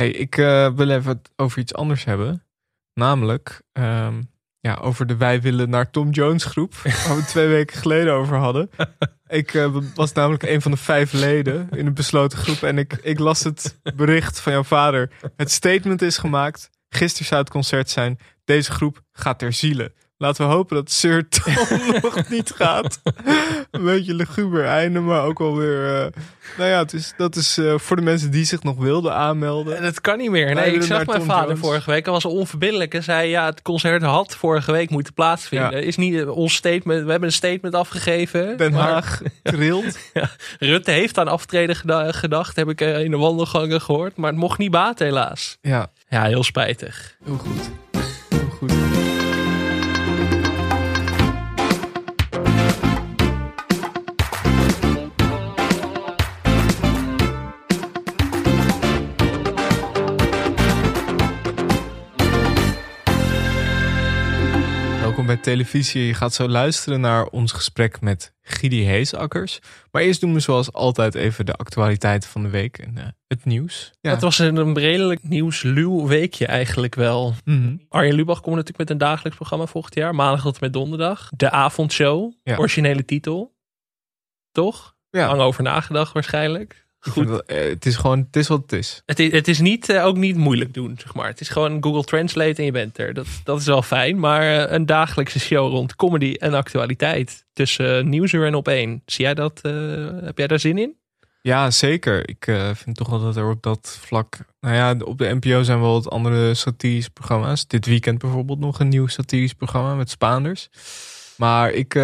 Hey, ik uh, wil even het over iets anders hebben. Namelijk um, ja, over de Wij willen naar Tom Jones groep. Waar we twee weken geleden over hadden. Ik uh, was namelijk een van de vijf leden in een besloten groep. En ik, ik las het bericht van jouw vader. Het statement is gemaakt. Gisteren zou het concert zijn. Deze groep gaat ter ziele. Laten we hopen dat Sir Tom nog niet gaat. Een beetje luguber einde, maar ook wel weer. Uh, nou ja, het is, dat is uh, voor de mensen die zich nog wilden aanmelden. En dat kan niet meer. Nee, ik zag mijn vader Jones. vorige week. Hij was onverbiddelijk en zei: Ja, het concert had vorige week moeten plaatsvinden. Ja. Is niet ons statement. We hebben een statement afgegeven. Den Haag trilt. ja, Rutte heeft aan aftreden gedacht, heb ik in de wandelgangen gehoord. Maar het mocht niet baten, helaas. Ja, ja heel spijtig. Heel goed. Bij televisie. Je gaat zo luisteren naar ons gesprek met Gidi Heesakkers. Maar eerst doen we zoals altijd even de actualiteit van de week en uh, het nieuws. Ja. Het was een, een redelijk nieuwsluw weekje eigenlijk wel. Mm Arjen Lubach komt natuurlijk met een dagelijks programma volgend jaar. Maandag tot met donderdag. De avondshow. Ja. Originele titel. Toch? Ja. Lang over nagedacht waarschijnlijk. Goed. Eh, het is gewoon, het is wat het is. Het is, het is niet, uh, ook niet moeilijk doen, zeg maar. Het is gewoon Google Translate en je bent er. Dat, dat is wel fijn. Maar uh, een dagelijkse show rond comedy en actualiteit. Tussen Nieuwsuur en Op1. Zie jij dat, heb jij daar zin in? Ja, zeker. Ik vind toch wel dat er op dat vlak... Nou ja, op de NPO zijn wel wat andere satirische programma's. Dit weekend bijvoorbeeld nog een nieuw satirisch programma met Spaanders. Maar ik,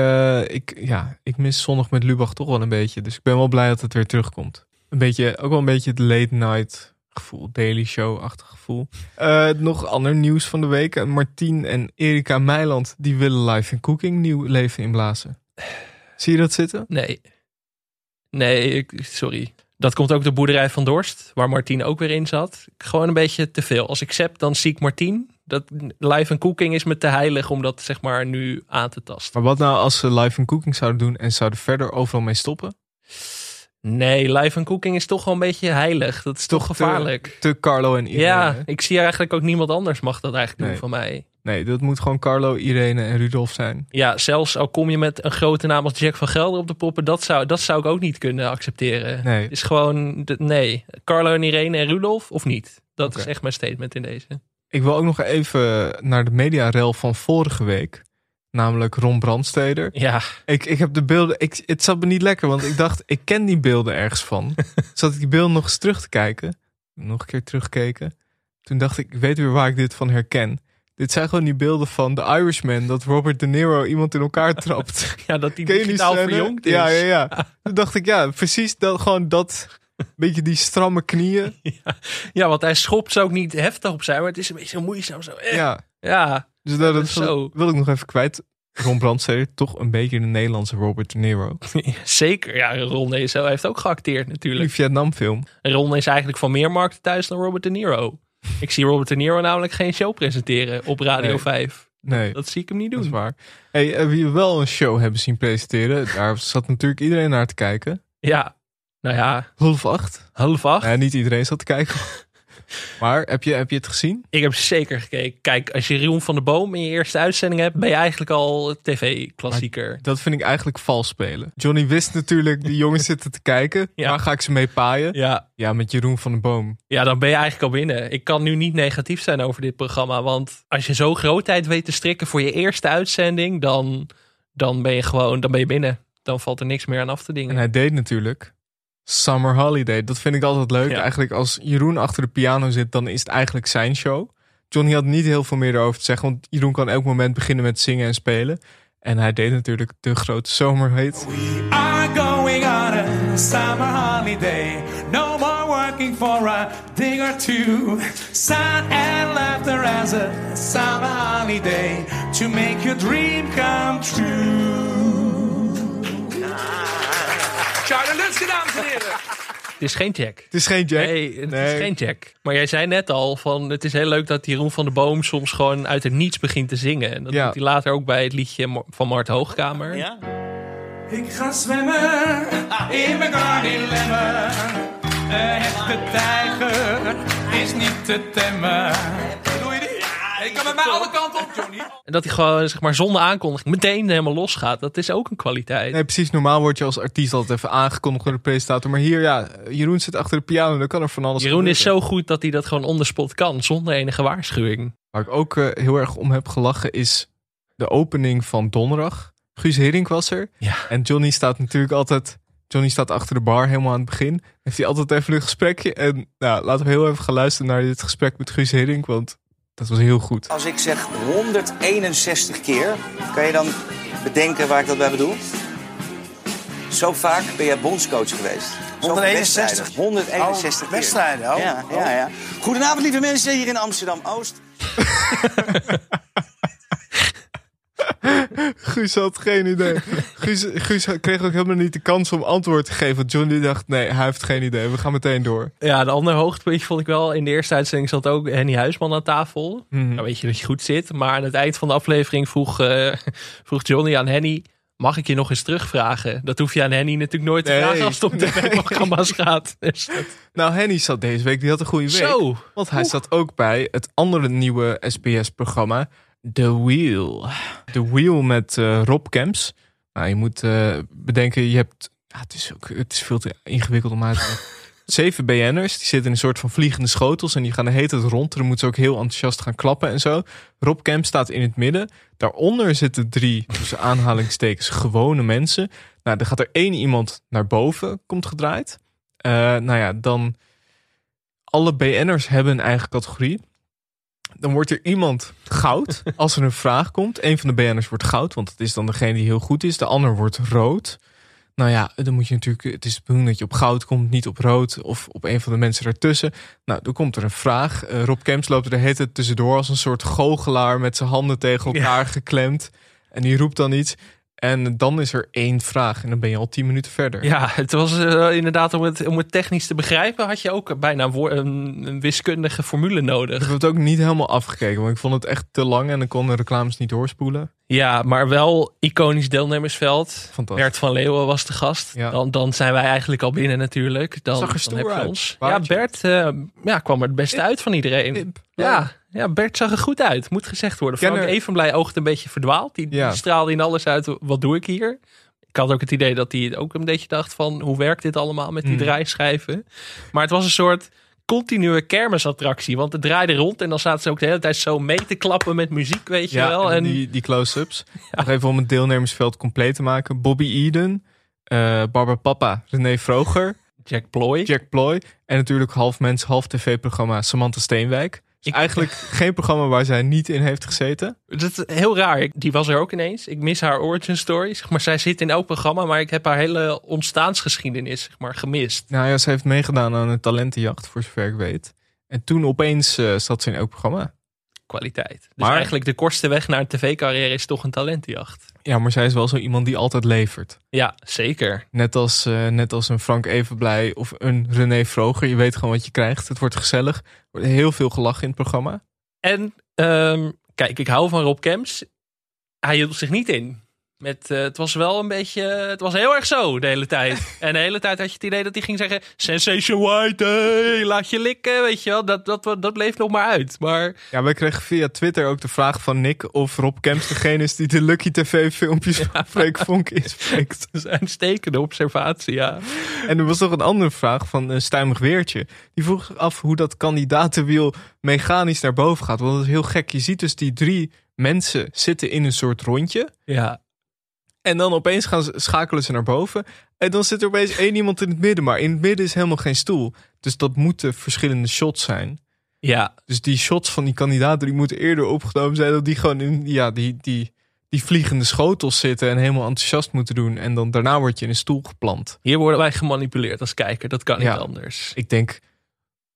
ik, ja, ik mis zondag met Lubach toch wel een beetje. Dus ik ben wel blij dat het weer terugkomt. Een beetje, ook wel een beetje het late night gevoel, Daily Show-achtig gevoel. Uh, nog ander nieuws van de week. Martien en Erika Meiland, die willen live in cooking nieuw leven inblazen. Zie je dat zitten? Nee. Nee, ik, sorry. Dat komt ook de boerderij van Dorst, waar Martien ook weer in zat. Gewoon een beetje te veel. Als ik zep, dan zie ik Martien. Dat live en cooking is me te heilig om dat zeg maar nu aan te tasten. Maar wat nou als ze live en cooking zouden doen en zouden verder overal mee stoppen? Nee, live en cooking is toch wel een beetje heilig. Dat is toch, gevaarlijk. Te, Carlo en Irene. Ja, ik zie eigenlijk ook niemand anders mag dat eigenlijk doen van mij. Nee, dat moet gewoon Carlo, Irene en Rudolf zijn. Ja, zelfs al kom je met een grote naam als Jack van Gelder op de poppen, dat zou, dat zou ik ook niet kunnen accepteren. Nee. Het is gewoon, nee, Carlo en Irene en Rudolf of niet. Dat is echt mijn statement in deze. Ik wil ook nog even naar de mediarel van vorige week. Namelijk Ron Brandsteder. Ja. Ik, ik heb de beelden. Ik, het zat me niet lekker, want ik dacht, ik ken die beelden ergens van. Zat ik die beelden nog eens terug te kijken. Nog een keer teruggekeken. Toen dacht ik, ik weet weer waar ik dit van herken. Dit zijn gewoon die beelden van The Irishman. Dat Robert De Niro iemand in elkaar trapt. ja, dat die digitaal verjongd is. Ja, ja, ja. Toen dacht ik, ja, precies dat, gewoon dat... Beetje die stramme knieën. Ja, ja, want hij schopt zo ook niet heftig op zijn, maar het is een beetje zo moeizaam zo. Ja. Ja. Dus dat, dat zo. wil ik nog even kwijt. Ron Brandsteder, toch een beetje de Nederlandse Robert De Niro. Zeker, ja. Ron is, heeft ook geacteerd natuurlijk. Die Vietnam film. Ron is eigenlijk van meer markten thuis dan Robert De Niro. Ik zie Robert De Niro namelijk geen show presenteren op Radio nee. 5. Nee. Dat zie ik hem niet doen. Dat is waar. Hey, eh, wie we wel een show hebben zien presenteren, daar zat natuurlijk iedereen naar te kijken. Ja, nou ja. Half acht. Half acht. Ja, niet iedereen zat te kijken. Maar heb je, heb je het gezien? Ik heb zeker gekeken. Kijk, als je Rion van de Boom in je eerste uitzending hebt, ben je eigenlijk al tv-klassieker. Dat vind ik eigenlijk vals spelen. Johnny wist natuurlijk, die jongens zitten te kijken. Ja. Waar ga ik ze mee paaien? Ja. ja, met Jeroen van de Boom. Ja, dan ben je eigenlijk al binnen. Ik kan nu niet negatief zijn over dit programma. Want als je zo grootheid weet te strikken voor je eerste uitzending, dan, dan ben je gewoon dan ben je binnen. Dan valt er niks meer aan af te dingen. En hij deed natuurlijk Summer Holiday. Dat vind ik altijd leuk. Eigenlijk als Jeroen achter de piano zit, dan is het eigenlijk zijn show. Johnny had niet heel veel meer erover te zeggen, want Jeroen kan elk moment beginnen met zingen en spelen. En hij deed natuurlijk de grote zomerhit. We are going on a summer holiday. No more working for a day or two. Sun and laughter as a summer holiday. To make your dream come true. Lutske, dames en heren. Het is geen Jack. Het is geen Jack. Nee, het is geen Jack. Maar jij zei net al van het is heel leuk dat Jeroen van de Boom soms gewoon uit het niets begint te zingen. En dat Ja. doet hij later ook bij het liedje van Mart Hoogkamer. Ja? Ik ga zwemmen in mijn gardilemmen. Een echte tijger is niet te temmen. Doe je Ik kan met mij alle kanten op, Johnny. En dat hij gewoon, zeg maar, zonder aankondiging meteen helemaal losgaat. Dat is ook een kwaliteit. Nee, precies. Normaal word je als artiest altijd even aangekondigd door de presentator. Maar hier, ja, Jeroen zit achter de piano. Dan kan er van alles Jeroen is zo goed dat hij dat gewoon on the spot kan. Zonder enige waarschuwing. Waar ik ook eh, heel erg om heb gelachen is de opening van donderdag. Guus Hiddink was er. Ja. En Johnny staat natuurlijk altijd... Johnny staat achter de bar helemaal aan het begin. Heeft hij altijd even een gesprekje. En nou, laten we heel even gaan luisteren naar dit gesprek met Guus Hiddink. Want dat was heel goed. Als ik zeg 161 keer, kan je dan bedenken waar ik dat bij bedoel? Zo vaak ben jij bondscoach geweest. Zoveel 161? wedstrijden. 161 Oh, keer. wedstrijden, oh. Ja, ja, ja. Goedenavond, lieve mensen hier in Amsterdam-Oost. Guus had geen idee. Guus, Guus kreeg ook helemaal niet de kans om antwoord te geven. Want Johnny dacht, nee, hij heeft geen idee. We gaan meteen door. Ja, de andere hoogtepuntje vond ik wel. In de eerste uitzending zat ook Henny Huisman aan tafel. Nou weet je dat je goed zit. Maar aan het eind van de aflevering vroeg, eh, vroeg Johnny aan Henny... Mag ik je nog eens terugvragen? Dat hoef je aan Henny natuurlijk nooit te Nee, vragen als het om nee. tv-programma's gaat. Dus dat- Nou, Henny zat deze week. Die had een goede week. Zo. Want hij zat ook bij het andere nieuwe SBS-programma, The Wheel. The Wheel met eh, Rob Kemps. Nou, je moet eh, bedenken, je hebt... Het, is ook, het is veel te ingewikkeld om uit te leggen. Zeven BN'ers, die zitten in een soort van vliegende schotels... en die gaan de hele tijd rond. Dan moeten ze ook heel enthousiast gaan klappen en zo. Rob Kemps staat in het midden. Daaronder zitten drie, tussen aanhalingstekens, gewone mensen. Nou, dan gaat er één iemand naar boven, komt gedraaid. Eh, nou ja, dan alle BN'ers hebben een eigen categorie. Dan wordt er iemand goud als er een vraag komt. Een van de BN'ers wordt goud, want het is dan degene die heel goed is. De ander wordt rood. Nou ja, dan moet je natuurlijk. Het is de bedoeling dat je op goud komt, niet op rood of op een van de mensen ertussen. Nou, dan komt er een vraag. Eh, Rob Kemps loopt er tijd tussendoor als een soort goochelaar met zijn handen tegen elkaar geklemd. En die roept dan iets. En dan is er één vraag en dan ben je al tien minuten verder. Ja, het was eh, inderdaad om het, om het technisch te begrijpen... had je ook bijna een, een, wiskundige formule Ik nodig. heb het ook niet helemaal afgekeken, want ik vond het echt te lang en dan kon de reclames niet doorspoelen. Ja, maar wel iconisch deelnemersveld. Bert van Leeuwen was de gast. Ja. Dan, dan zijn wij eigenlijk al binnen natuurlijk. Dan, Zag er dan stoer heb je uit. ons. Ja, Bert eh, ja, kwam er het beste uit van iedereen. Ja, ja, Bert zag er goed uit. Moet gezegd worden. Frank Kenner- Evenblij oogt een beetje verdwaald. Die, Ja. die straalde in alles uit. Wat doe ik hier? Ik had ook het idee dat hij ook een beetje dacht van... hoe werkt dit allemaal met die Hmm. draaischijven? Maar het was een soort continue kermisattractie. Want het draaide rond en dan zaten ze ook de hele tijd zo mee te klappen met muziek, weet je Ja, wel. en En die, die close-ups. Nog even om het deelnemersveld compleet te maken. Bobby Eden, eh, Barbara Papa, René Vroger, Jack Ploy. Jack Ploy. En natuurlijk half mens, half tv-programma Samantha Steenwijk. Ik- eigenlijk geen programma waar zij niet in heeft gezeten. Dat is heel raar. Die was er ook ineens. Ik mis haar origin story. Zeg maar, zij zit in elk programma, maar ik heb haar hele ontstaansgeschiedenis zeg maar, gemist. Nou ja, ze heeft meegedaan aan een talentenjacht, voor zover ik weet. En toen opeens eh, zat ze in elk programma. Kwaliteit. Dus Maar- eigenlijk de kortste weg naar een tv-carrière is toch een talentenjacht. Ja, maar zij is wel zo iemand die altijd levert. Ja, zeker. Net als, eh, net als een Frank Evenblij of een René Vroger. Je weet gewoon wat je krijgt. Het wordt gezellig. Er wordt heel veel gelachen in het programma. En ehm, kijk, ik hou van Rob Kemps. Hij hield zich niet in. Met, eh, het was wel een beetje. Het was heel erg zo de hele tijd. en de hele tijd had je het idee dat hij ging zeggen: Sensation White, hey, laat je likken. Weet je wel, dat, dat, dat bleef nog maar uit. Maar Ja, wij kregen via Twitter ook de vraag van Nick of Rob Kemps degene is die de Lucky TV filmpjes van Freek Vonk inspreekt. dat is een uitstekende observatie, ja. En er was nog een andere vraag van een stuimig weertje. Die vroeg zich af hoe dat kandidatenwiel mechanisch naar boven gaat. Want dat is heel gek. Je ziet dus die drie mensen zitten in een soort rondje. Ja, En dan opeens gaan ze, schakelen ze naar boven. En dan zit er opeens één iemand in het midden. Maar in het midden is helemaal geen stoel. Dus dat moeten verschillende shots zijn. ja. Dus die shots van die kandidaten die moeten eerder opgenomen zijn. Dat die gewoon in ja, die, die, die vliegende schotels zitten. En helemaal enthousiast moeten doen. En dan daarna word je in een stoel geplant. Hier worden wij gemanipuleerd als kijker. Dat kan niet Ja. anders. Ik denk,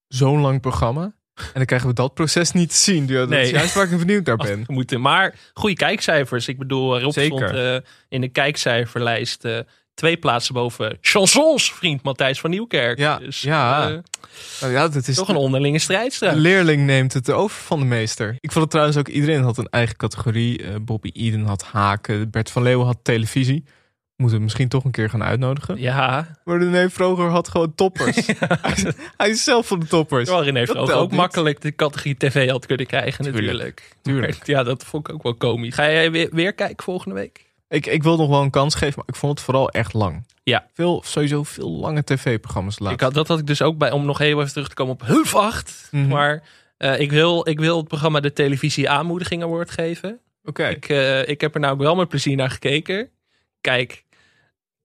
zo'n lang programma. En dan krijgen we dat proces niet te zien. Ja, dat Nee. is juist waar ik benieuwd naar ben. Moeten, maar goede kijkcijfers. Ik bedoel, Rob Zeker. stond eh, in de kijkcijferlijst eh, twee plaatsen boven chansons vriend Matthijs van Nieuwkerk. Ja, dus, ja. eh, Nou ja, dat is toch een onderlinge De strijdstrijd. leerling neemt het over van de meester. Ik vond het trouwens ook, iedereen had een eigen categorie. Eh, Bobby Eden had haken, Bert van Leeuwen had televisie. Moeten we misschien toch een keer gaan uitnodigen. Ja, Maar René Vroger had gewoon toppers. Hij, hij is zelf van de toppers. Waarin heeft Dat ook, niet. makkelijk de categorie tv had kunnen krijgen Tuurlijk, natuurlijk. tuurlijk. Maar Ja, dat vond ik ook wel komisch. Ga jij weer, weer kijken volgende week? Ik, ik wil nog wel een kans geven, maar ik vond het vooral echt lang. Ja. Veel, sowieso veel lange tv-programma's laten. Ik had, dat had ik dus ook bij, om nog even terug te komen op Hulf 8. Mhm. Maar eh, ik, wil, ik wil het programma de televisie aanmoediging award geven. Oké. Ik, eh, ik heb er nou wel met plezier naar gekeken. Kijk,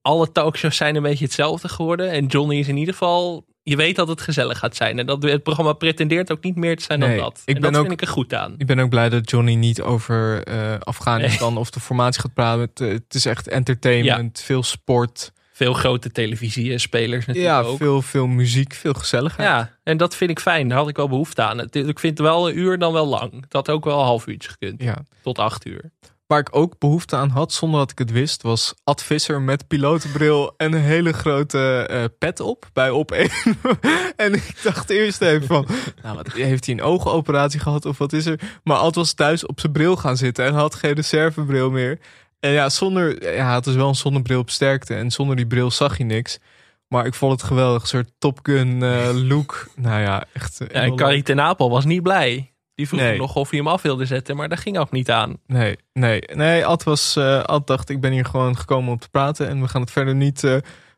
alle talkshows zijn een beetje hetzelfde geworden. En Johnny is in ieder geval... Je weet dat het gezellig gaat zijn. En dat het programma pretendeert ook niet meer te zijn Nee, dan dat. ik en ben dat ook- vind ik er goed aan. Ik ben ook blij dat Johnny niet over eh, Afghanistan of de formatie gaat praten. Het, eh, is echt entertainment, veel sport. Veel grote televisiespelers natuurlijk Ja, ook. veel, veel muziek, veel gezelligheid. Ja, en dat vind ik fijn. Daar had ik wel behoefte aan. Ik vind wel een uur dan wel lang. Had ook wel een half uurtje gekund. Ja. Tot acht uur. Waar ik ook behoefte aan had, zonder dat ik het wist, was Ad Visser met pilotenbril en een hele grote eh, pet op bij op 1. en ik dacht eerst even van, nou, wat, heeft hij een oogoperatie gehad of wat is er? Maar Ad was thuis op zijn bril gaan zitten en had geen reservebril meer. En ja, zonder, ja, had dus wel een zonnebril op sterkte en zonder die bril zag hij niks. Maar ik vond het geweldig, een soort Top Gun eh, look. Nou ja, echt. Ja, en Carrie ten Apel was niet blij. Die vroeg Nee. nog of hij hem af wilde zetten. Maar dat ging ook niet aan. Nee, nee, nee. Ad, was, eh, Ad dacht, ik ben hier gewoon gekomen om te praten. En we gaan het verder niet, eh,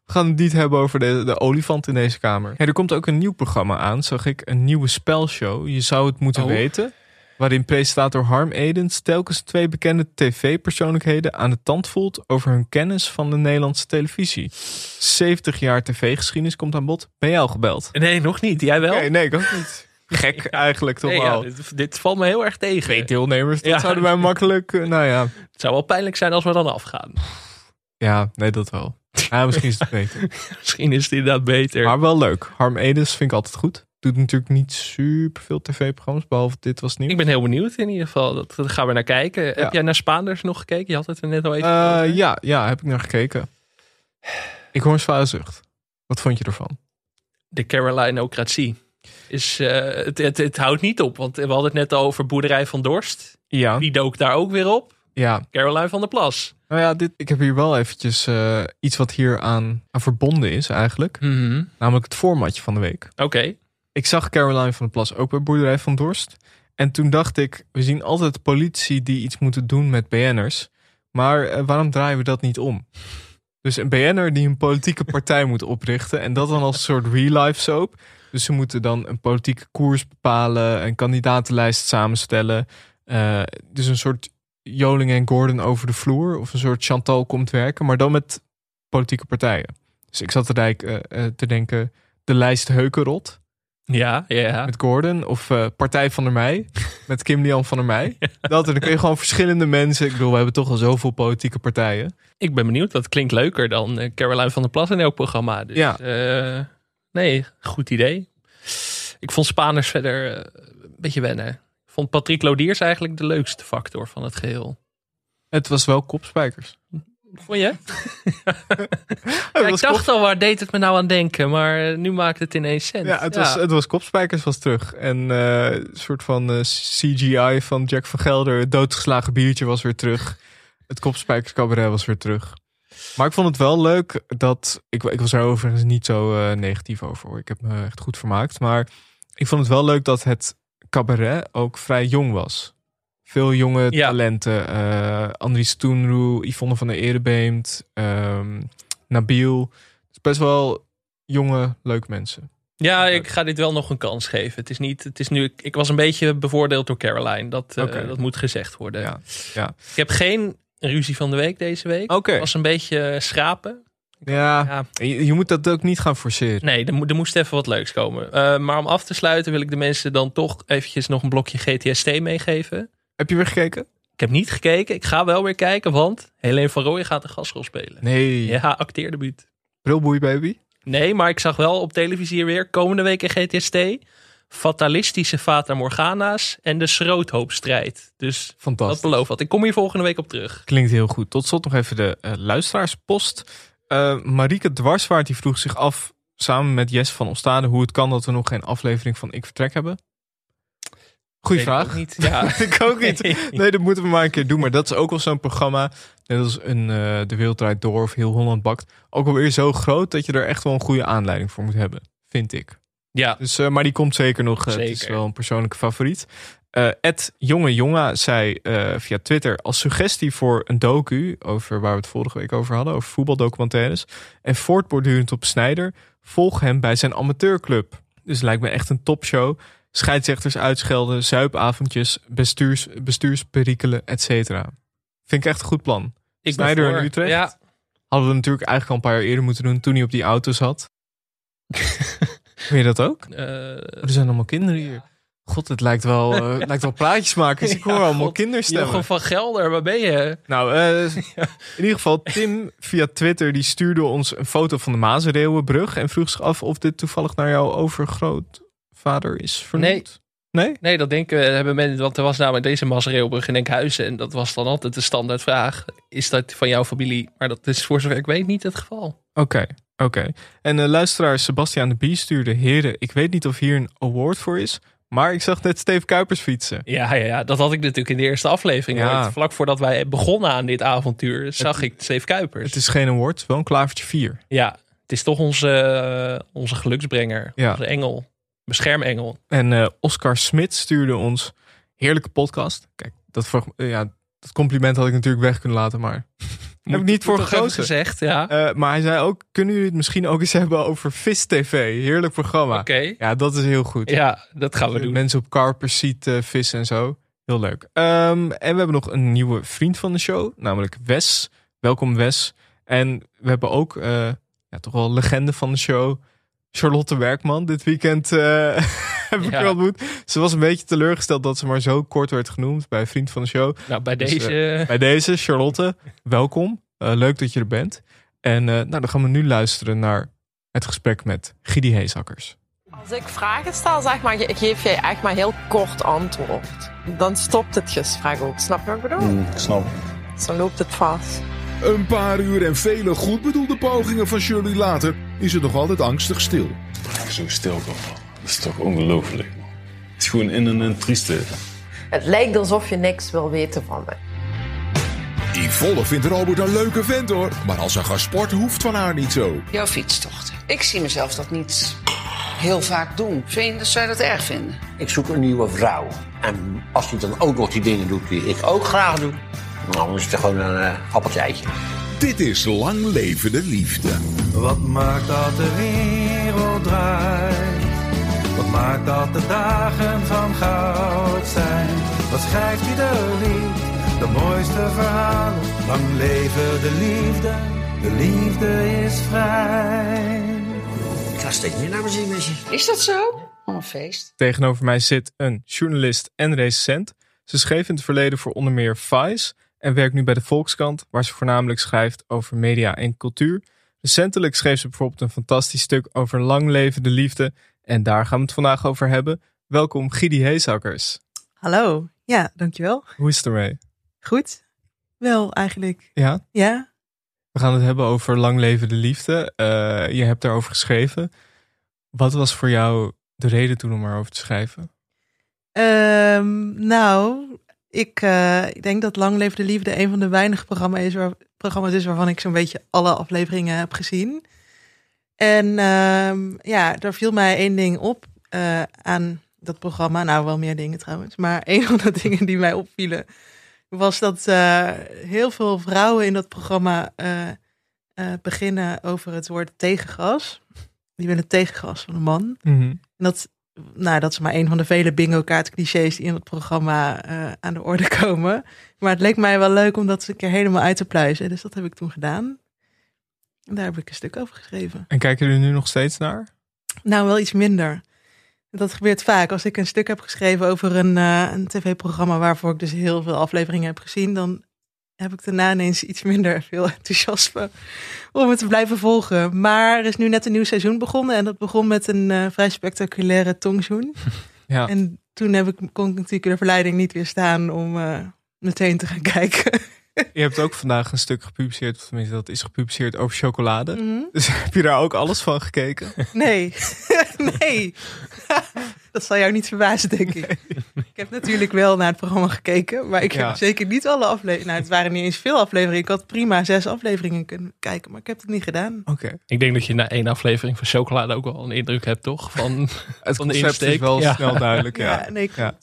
we gaan het niet hebben over de, de olifant in deze kamer. Hey, er komt ook een nieuw programma aan, zag ik. Een nieuwe spelshow. Je zou het moeten Oh. weten. Waarin presentator Harm Edens telkens twee bekende tv-persoonlijkheden aan de tand voelt over hun kennis van de Nederlandse televisie. 70 jaar tv-geschiedenis komt aan bod. Ben jij al gebeld? Nee, nog niet. Jij wel? Nee, nee, ik ook niet. Gek eigenlijk toch Nee, ja, wel. dit, dit valt me heel erg tegen. Twee deelnemers, dat zouden wij makkelijk... eh, nou ja, Het zou wel pijnlijk zijn als we dan afgaan. Ja, nee, dat wel. Ja, misschien is het beter. Misschien is het inderdaad beter. Maar wel leuk. Harm Edens vind ik altijd goed. Doet natuurlijk niet super veel tv-programma's, behalve dit was nieuw. Ik ben heel benieuwd in ieder geval. Dat, gaan we naar kijken. Heb jij naar Spaanders nog gekeken? Je had het er net al even Eh, over. ja, ja, heb ik naar gekeken. Ik hoor een zware zucht. Wat vond je ervan? De Carolinocratie. Is, eh, het, het, het houdt niet op. Want we hadden het net al over Boerderij van Dorst. Ja, Die dook daar ook weer op. ja. Caroline van der Plas. Nou ja, dit, ik heb hier wel eventjes eh, iets wat hier aan, aan verbonden is eigenlijk. Mhm. Namelijk het formatje van de week. Oké. Ik zag Caroline van der Plas ook bij Boerderij van Dorst. En toen dacht ik, we zien altijd politici die iets moeten doen met BN'ers. Maar eh, waarom draaien we dat niet om? Dus een BN'er die een politieke partij moet oprichten. En dat dan als een soort real-life soap. Dus ze moeten dan een politieke koers bepalen. Een kandidatenlijst samenstellen. eh, dus een soort Joling en Gordon over de vloer. Of een soort Chantal komt werken. Maar dan met politieke partijen. Dus ik zat te, dijk- eh, eh, te denken, de lijst Heukenrot Ja, ja, ja. met Gordon of Partij van der Meij met Kim Lian van der Meij. Dat en dan kun je gewoon verschillende mensen. Ik bedoel, we hebben toch al zoveel politieke partijen. Ik ben benieuwd. Dat klinkt leuker dan Caroline van der Plas in elk programma. Dus, Ja. Eh, nee, goed idee. Ik vond Spaanders verder eh, een beetje wennen. Ik vond Patrick Lodiers eigenlijk de leukste factor van het geheel. Het was wel kopspijkers. Vond je? Ja, ik dacht al, waar deed het me nou aan denken? Maar eh, nu maakt het ineens sens. Ja, het was, het was kopspijkers was terug. En eh, een soort van eh, CGI van Jack van Gelder. Het doodgeslagen biertje was weer terug. Het kopspijkers cabaret was weer terug. Maar ik vond het wel leuk dat... Ik, ik was er overigens niet zo eh, negatief over. Hoor. Ik heb me echt goed vermaakt. Maar ik vond het wel leuk dat het cabaret ook vrij jong was. Veel jonge talenten. eh Andries Toenroe, Yvonne van der Erebeemt, ehm, Nabil. Het is best wel jonge, leuke mensen. Ja, ik ga dit wel nog een kans geven. Het is niet, het is nu, ik, ik was een beetje bevoordeeld door Caroline. Dat, eh, dat moet gezegd worden. Ja, ja. Ik heb geen ruzie van de week deze week. Oké. Het was een beetje eh, schrapen. Ja, Ja, je, je moet dat ook niet gaan forceren. nee, er, mo- er moest even wat leuks komen. Eh, maar om af te sluiten wil ik de mensen dan toch eventjes nog een blokje GTST meegeven. Heb je weer gekeken? Ik heb niet gekeken. Ik ga wel weer kijken, want Helene van Rooyen gaat een gastrol spelen. Nee. Ja, acteerdebuut. Brilboei baby. Nee, maar ik zag wel op televisie weer komende week in GTST fatalistische Fata Morgana's en de schroothoopstrijd. Dus dat Fantastisch. belooft wat. Ik kom hier volgende week op terug. Klinkt heel goed. Tot slot nog even de eh, luisteraarspost. Eh Marieke Dwarswaard die vroeg zich af, samen met Jess van Ostade, hoe het kan dat we nog geen aflevering van Ik Vertrek hebben. Goeie Weet ik vraag. ook niet. Ja. ik ook niet. Nee. Nee, dat moeten we maar een keer doen. Maar dat is ook wel zo'n programma. Net als een eh, De Wereld Draait Door of Heel Holland Bakt. Ook alweer zo groot dat je er echt wel een goede aanleiding voor moet hebben. Vind ik. Ja, Dus, eh, maar die komt zeker nog. eh, Het is wel een persoonlijke favoriet. Eh Ed Jonge Jonga zei via Twitter als suggestie voor een docu over waar we het vorige week over hadden, over voetbaldocumentaires. En voortbordurend op Snijder, volg hem bij zijn amateurclub. Dus het lijkt me echt een topshow. Scheidsrechters uitschelden, zuipavondjes, bestuurs, bestuursperikelen, et cetera. Vind ik echt een goed plan. ik ben Sneijder in. Utrecht? Ja, Hadden we natuurlijk eigenlijk al een paar jaar eerder moeten doen toen hij op die auto zat. Wil je dat ook? Oh, er zijn allemaal kinderen hier. God, het lijkt wel, het lijkt wel praatjesmakers. Ik hoor Ja, allemaal God. kinderstemmen. Jochem van Gelder, waar ben je? Nou, eh, in ieder geval, Tim via Twitter die stuurde ons een foto van de Mazenreeuwenbrug en vroeg zich af of dit toevallig naar jouw overgrootvader is vernoemd. Nee? Nee, dat denken we. Hebben mensen, want er was namelijk deze Masreelbrug in Enkhuizen. En dat was dan altijd de standaardvraag. Is dat van jouw familie? Maar dat is voor zover ik weet niet het geval. Oké, oké. En eh, luisteraar Sebastiaan de Bie stuurde... Heren, ik weet niet of hier een award voor is... maar ik zag net Steve Kuipers fietsen. Ja, ja, ja, dat had ik natuurlijk in de eerste aflevering. Ja. Vlak voordat wij begonnen aan dit avontuur, zag ik Steve Kuipers. Het is geen award, het is wel een klavertje 4. Ja, het is toch onze, eh, onze geluksbrenger. Ja. Onze engel. Beschermengel. En eh, Oscar Smit stuurde ons heerlijke podcast. Kijk, dat, ja, dat compliment had ik natuurlijk weg kunnen laten, maar heb ik niet voor gekozen. gezegd, ja. Eh, maar hij zei ook, kunnen jullie het misschien ook eens hebben over Vis TV? Heerlijk programma. Oké. Ja, dat is heel goed. Ja, dat gaan we doen. Mensen op karpers ziet eh, vissen en zo. Heel leuk. Ehm, en we hebben nog een nieuwe vriend van de show, namelijk Wes. Welkom Wes. En we hebben ook eh, ja, toch wel legende van de show, Charlotte Werkman. Dit weekend eh, heb ik Ja. haar ontmoet. Ze was een beetje teleurgesteld dat ze maar zo kort werd genoemd bij vriend van de show. Nou, bij Dus, deze... Bij deze, Charlotte, welkom. Eh, leuk dat je er bent. En eh, nou, dan gaan we nu luisteren naar het gesprek met Gidi Heesakkers. Als ik vragen stel, zeg maar, ge- geef jij echt maar heel kort antwoord. Dan stopt het gesprek ook. Snap je wat ik bedoel? Ik snap. Dus dan loopt het vast. Een paar uur en vele goed bedoelde pogingen van Shirley later is het nog altijd angstig stil. Zo stil wel. Dat is toch ongelooflijk, man. Het is gewoon in een, een trieste. Het lijkt alsof je niks wil weten van me. Yvonne vindt Robert een leuke vent hoor, maar als ze gaat sporten hoeft van haar niet zo. Jouw fietstochten. Ik zie mezelf dat niet heel vaak doen. Vind, zou je dat erg vinden? Ik zoek een nieuwe vrouw. En als hij dan ook nog die dingen doet die ik ook graag doe, nou, dan is het gewoon een uh, appeltje eitje. Dit is Lang Leven de Liefde. Wat maakt dat de wereld draait? Wat maakt dat de dagen van goud zijn? Wat schrijft ieder lied? De mooiste verhalen. Lang leven de liefde, de liefde is vrij. Ik ga steeds meer naar mijn zin met je. Is dat zo? Oh, een feest. Tegenover mij zit een journalist en recensent. Ze schreef in het verleden voor onder meer Vice en werkt nu bij de Volkskrant, waar ze voornamelijk schrijft over media en cultuur. Recentelijk schreef ze bijvoorbeeld een fantastisch stuk over lang leven de liefde en daar gaan we het vandaag over hebben. Welkom Gidi Heesakkers. Hallo. Ja, dankjewel. Hoe is het ermee? Goed. Wel, eigenlijk. Ja, Ja. we gaan het hebben over lang leven de liefde. Eh, je hebt daarover geschreven. Wat was voor jou de reden toen om erover te schrijven? Ehm, nou, ik, eh, ik denk dat Lang Leef de Liefde een van de weinige programma's is, waar, programma's is waarvan ik zo'n beetje alle afleveringen heb gezien. En ehm, ja, daar viel mij één ding op eh, aan dat programma. Nou, wel meer dingen trouwens. Maar een van de dingen die mij opvielen was dat eh, heel veel vrouwen in dat programma beginnen over het woord tegengas. Die willen tegengas van een man. En dat, nou, dat is maar een van de vele bingo kaart clichés die in het programma eh, aan de orde komen. Maar het leek mij wel leuk om dat een keer helemaal uit te pluizen. Dus dat heb ik toen gedaan. En daar heb ik een stuk over geschreven. En kijken jullie nu nog steeds naar? Nou, wel iets minder. Dat gebeurt vaak. Als ik een stuk heb geschreven over een, eh, een tv-programma waarvoor ik dus heel veel afleveringen heb gezien, dan heb ik daarna ineens iets minder veel enthousiasme om het te blijven volgen. Maar er is nu net een nieuw seizoen begonnen en dat begon met een eh, vrij spectaculaire tongzoen. Ja. En toen heb ik, kon ik natuurlijk de verleiding niet weerstaan om eh, meteen te gaan kijken. Je hebt ook vandaag een stuk gepubliceerd, of tenminste dat is gepubliceerd over chocolade. Mhm. Dus heb je daar ook alles van gekeken? Nee, nee. Dat zal jou niet verbazen, denk ik. Ik heb natuurlijk wel naar het programma gekeken, maar ik Ja. heb zeker niet alle afleveringen. Nou, het waren niet eens veel afleveringen. Ik had prima zes afleveringen kunnen kijken, maar ik heb het niet gedaan. Oké. Ik denk dat je na één aflevering van Chocolade ook wel een indruk hebt, toch? Van, Het van de concept is wel Ja. snel duidelijk. Ja. Ja, nee, Ja.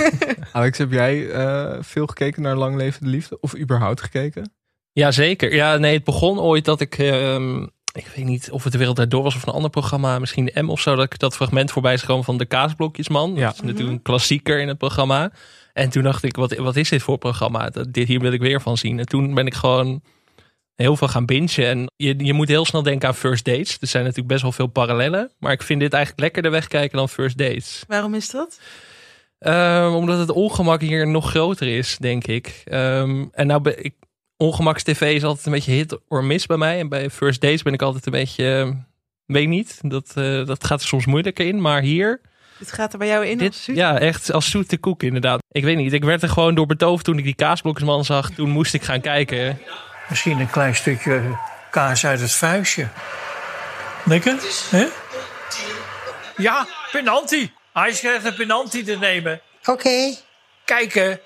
Alex, heb jij eh, veel gekeken naar Lang Leven de Liefde? Of überhaupt gekeken? Ja, zeker. Ja, nee, het begon ooit dat ik... ehm, ik weet niet of het de Wereld Door was of een ander programma. Misschien de M of zo. Dat ik dat fragment voorbij is gekomen van de Kaasblokjesman. Ja. Dat is natuurlijk een klassieker in het programma. En toen dacht ik, wat, wat is dit voor programma? Dat, dit hier wil ik weer van zien. En toen ben ik gewoon heel veel gaan bingen. En je, je moet heel snel denken aan First Dates. Er zijn natuurlijk best wel veel parallellen. Maar ik vind dit eigenlijk lekkerder wegkijken dan First Dates. Waarom is dat? Ehm, omdat het ongemak hier nog groter is, denk ik. Ehm, en nou, ben ik, ongemaks tv is altijd een beetje hit or miss bij mij. En bij First Dates ben ik altijd een beetje, eh, weet niet, dat, eh, dat gaat er soms moeilijker in. Maar hier, Dit gaat er bij jou in dit, als zoet? ja, echt als zoete koek inderdaad. Ik weet niet, ik werd er gewoon door betoofd toen ik die kaasblokjesman zag. Toen moest ik gaan kijken. Misschien een klein stukje kaas uit het vuistje. Lekker? hè? Ja, penalty. Hij krijgt een penalty te nemen. Oké. Kijken.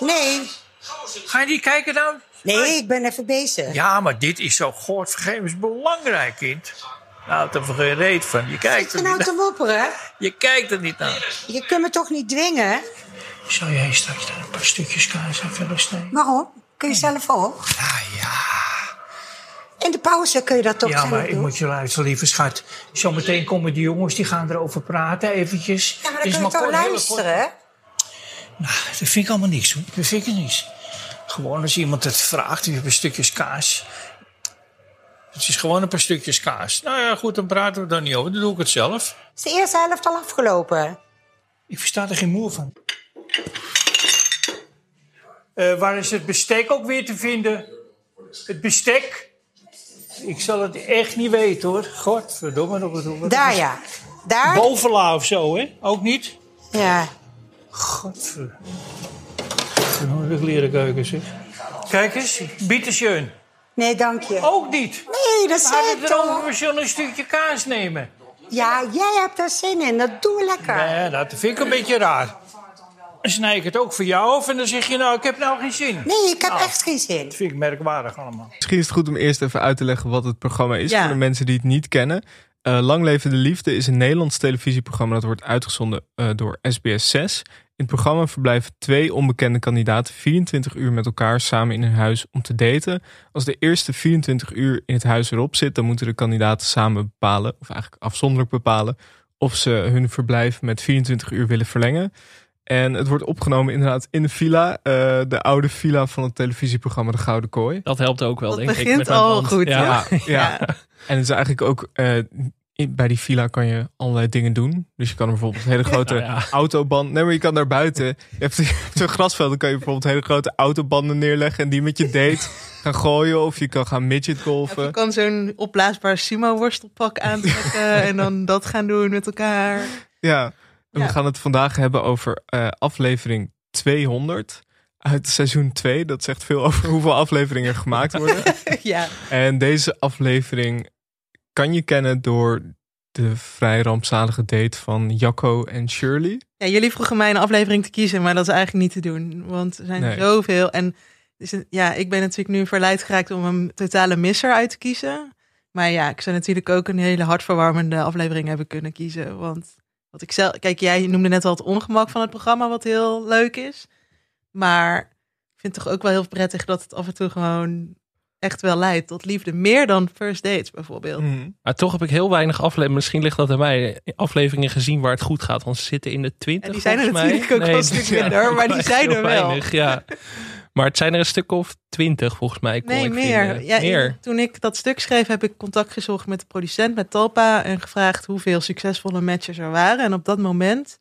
Nee. Ga je niet kijken dan? Nee, ik ben even bezig. Ja, maar dit is zo godvergevens belangrijk, kind. Nou, er geen reet van. Je kijkt Zit er nou niet te naar. mopperen? Je kijkt er niet naar. Je kunt me toch niet dwingen? Zou jij straks daar een paar stukjes kaas aan willen snijden? Waarom? Kun je zelf ook? Ja, ja. In de pauze kun je dat toch ja, zelf maar ik doen? moet je luisteren, lieve schat. Zometeen komen die jongens, die gaan erover praten, eventjes. Ja, maar dan kun je maar toch kort- luisteren? Nou, dat vind ik allemaal niks hoor. Dat vind ik niks. Gewoon als iemand het vraagt, hebt een stukjes kaas. Het is gewoon een paar stukjes kaas. Nou ja, goed, dan praten we daar niet over. Dan doe ik het zelf. Is de eerste helft al afgelopen? Ik versta er geen moer van. Eh, waar is het bestek ook weer te vinden? Het bestek? Ik zal het echt niet weten hoor. Godverdomme nog wat doen. Daar ja. Daar? Bovenla of zo, hè? Ook niet? Ja. Godver. Leren keuken zeg. Kijk eens, bitteschön. Nee, dank je. Ook niet? Nee, dat We zei ik toch. we zullen een stukje kaas nemen. Ja, jij hebt daar zin in. Dat doen we lekker. Nee, dat vind ik een beetje raar. Dan snij ik het ook voor jou af en dan zeg je nou, ik heb nou geen zin. Nee, ik heb Nou, echt geen zin. Dat vind ik merkwaardig allemaal. Misschien is het goed om eerst even uit te leggen wat het programma is Ja. voor de mensen die het niet kennen. Eh Lang Leven de Liefde is een Nederlands televisieprogramma dat wordt uitgezonden eh, door SBS 6. In het programma verblijven twee onbekende kandidaten 24 uur met elkaar samen in hun huis om te daten. Als de eerste 24 uur in het huis erop zit, dan moeten de kandidaten samen bepalen, of eigenlijk afzonderlijk bepalen, of ze hun verblijf met 24 uur willen verlengen. En het wordt opgenomen inderdaad in de villa, eh, de oude villa van het televisieprogramma De Gouden Kooi. Dat helpt ook wel, Dat denk ik. begint met mijn al goed, Ja. Ja, ja. En het is eigenlijk ook eh, bij die villa kan je allerlei dingen doen. Dus je kan er bijvoorbeeld een hele grote Nou ja. autoband. Nee, maar je kan daar buiten. Je hebt, je hebt een grasveld, dan kan je bijvoorbeeld hele grote autobanden neerleggen en die met je date gaan gooien. Of je kan gaan midget Of golfen. je kan zo'n opblaasbaar Simo worstelpak aantrekken en dan dat gaan doen met elkaar. Ja. En Ja. we gaan het vandaag hebben over eh, aflevering 200 uit seizoen 2. Dat zegt veel over hoeveel afleveringen er gemaakt worden. ja. En deze aflevering kan je kennen door de vrij rampzalige date van Jacco en Shirley. ja, jullie vroegen mij een aflevering te kiezen, maar dat is eigenlijk niet te doen. Want er zijn Nee. zoveel. En dus, ja, ik ben natuurlijk nu verleid geraakt om een totale misser uit te kiezen. Maar ja, ik zou natuurlijk ook een hele hartverwarmende aflevering hebben kunnen kiezen. Want wat ik zelf. Kijk, jij noemde net al het ongemak van het programma, wat heel leuk is. Maar ik vind het toch ook wel heel prettig dat het af en toe gewoon echt wel leidt tot liefde. Meer dan first dates bijvoorbeeld. Maar toch heb ik heel weinig afleveringen. Misschien ligt dat aan mij. Afleveringen gezien waar het goed gaat. Want ze zitten in de 20. En die zijn er mij. natuurlijk ook wel een stuk minder, maar die zijn er wel. weinig, ja. Maar het zijn er een stuk of 20 volgens mij. Kon Nee, ik meer. Ja, meer. Toen ik dat stuk schreef, heb ik contact gezocht met de producent, met Talpa. En gevraagd hoeveel succesvolle matches er waren. En op dat moment,